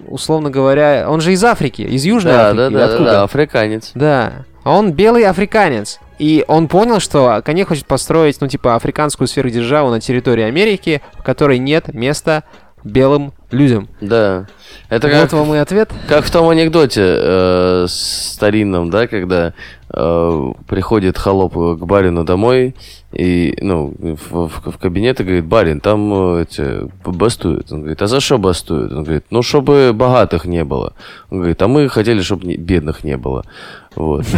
условно говоря, он же из Африки, из Южной Да, Африки, да, да, да, откуда? да, африканец. Да. Он белый африканец. И он понял, что Кanye хочет построить, ну, типа, африканскую сверхдержаву на территории Америки, в которой нет места белым людям. Да. Это как, Вот вам и ответ. как в том анекдоте э, старинном, да, когда э, приходит холоп к барину домой и, ну, в, в- в кабинет и говорит, барин, там э, эти, бастуют. Он говорит, а за что бастуют? Он говорит, ну, чтобы богатых не было. Он говорит, а мы хотели, чтобы бедных не было. Вот.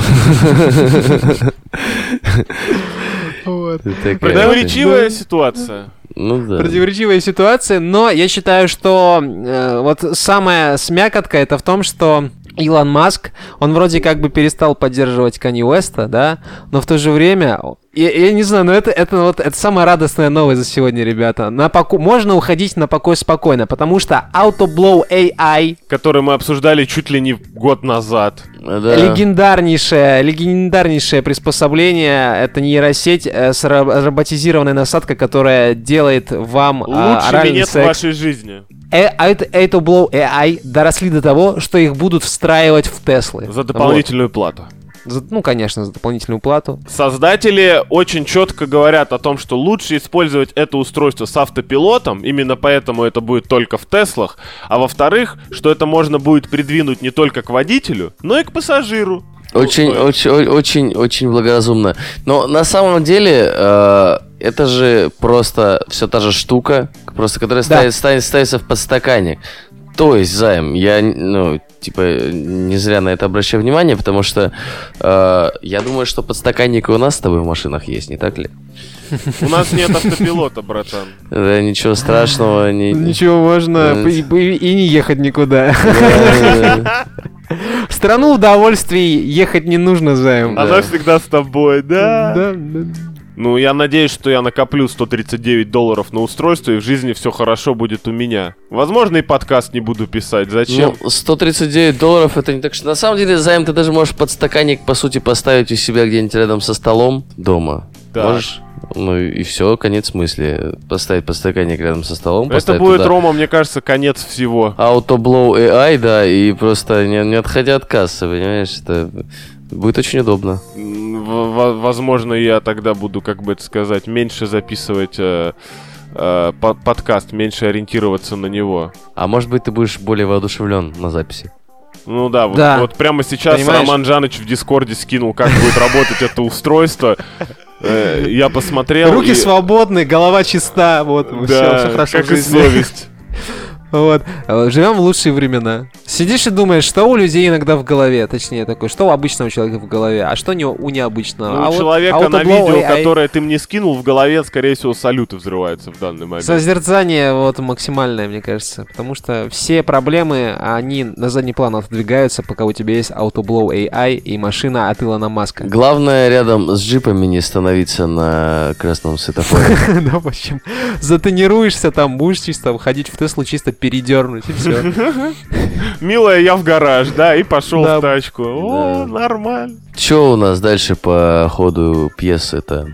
Такая Противоречивая ситуация. Ну да. Противоречивая ситуация, но я считаю, что э, вот самая смякотка это в том, что Илон Маск, он вроде как бы перестал поддерживать Канье Уэста, да, но в то же время, я, я не знаю, но это, это вот это самая радостная новость за сегодня, ребята. На поку... Можно уходить на покой спокойно, потому что Autoblow AI который мы обсуждали чуть ли не год назад. Да. Легендарнейшее, легендарнейшее приспособление. Это нейросеть э, с ро- роботизированной насадкой, которая делает вам а, Лучший оральный минет в секс. вашей жизни. Э, а это, это Blow AI доросли до того, что их будут встраивать в Теслы. За дополнительную плату. За- ну, конечно, за дополнительную плату. Создатели очень четко говорят о том, что лучше использовать это устройство с автопилотом, именно поэтому это будет только в Теслах, а во-вторых, что это можно будет придвинуть не только к водителю, но и к пассажиру. Очень, Ну, очень, очень, очень благоразумно. Но на самом деле э, это же просто все та же штука, просто которая Да. ставит- ставит- ставится в подстаканник. То есть, Займ, я, ну, типа, не зря на это обращаю внимание, потому что э, я думаю, что подстаканник и у нас с тобой в машинах есть, не так ли? У нас нет автопилота, братан. Да, ничего страшного. Не... Ничего, можно Да. и, и- не ехать никуда. Да, да, В страну удовольствий ехать не нужно, Займ. Она всегда с тобой, да? Да, да. Ну, я надеюсь, что я накоплю 139 долларов на устройство, и в жизни все хорошо будет у меня. Возможно, и подкаст не буду писать. Зачем? Ну, 139 долларов это не так что. На самом деле, займ ты даже можешь подстаканник, по сути, поставить у себя где-нибудь рядом со столом дома. Так. Можешь. Ну и все, конец мысли. Поставить подстаканник рядом со столом. Это будет, туда Рома, мне кажется, конец всего. Autoblow AI, да, и просто не, не отходя от кассы, понимаешь, это будет очень удобно. Возможно, я тогда буду, как бы это сказать, меньше записывать э, э, по- подкаст, меньше ориентироваться на него. А может быть, ты будешь более воодушевлен на записи. Ну да, вот, Да. вот прямо сейчас Понимаешь? Роман Жаныч в Дискорде скинул, как будет работать это устройство. Э, Я посмотрел. Руки свободны, голова чиста, вот, Да, все, хорошо как и совесть. Вот. Живем в лучшие времена. Сидишь и думаешь, что у людей иногда в голове, точнее такой, что у обычного человека в голове, а что не у необычного. Ну, а у вот человека на Autoblow видео, которое ты мне скинул, в голове, скорее всего, салюты взрываются в данный момент. Созерцание вот максимальное, мне кажется. Потому что все проблемы, они на задний план отодвигаются, пока у тебя есть Autoblow AI и машина от Илона Маска. Главное рядом с джипами не становиться на красном светофоре. Да, в общем, затренируешься там, будешь чисто ходить в Теслу, чисто передернуть, и все. Милая, я в гараж, да, и пошел в тачку. О, нормально. Что у нас дальше по ходу пьесы-то?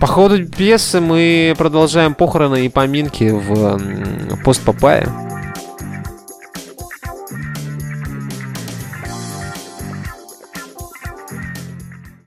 По ходу пьесы мы продолжаем похороны и поминки в пост Папайя.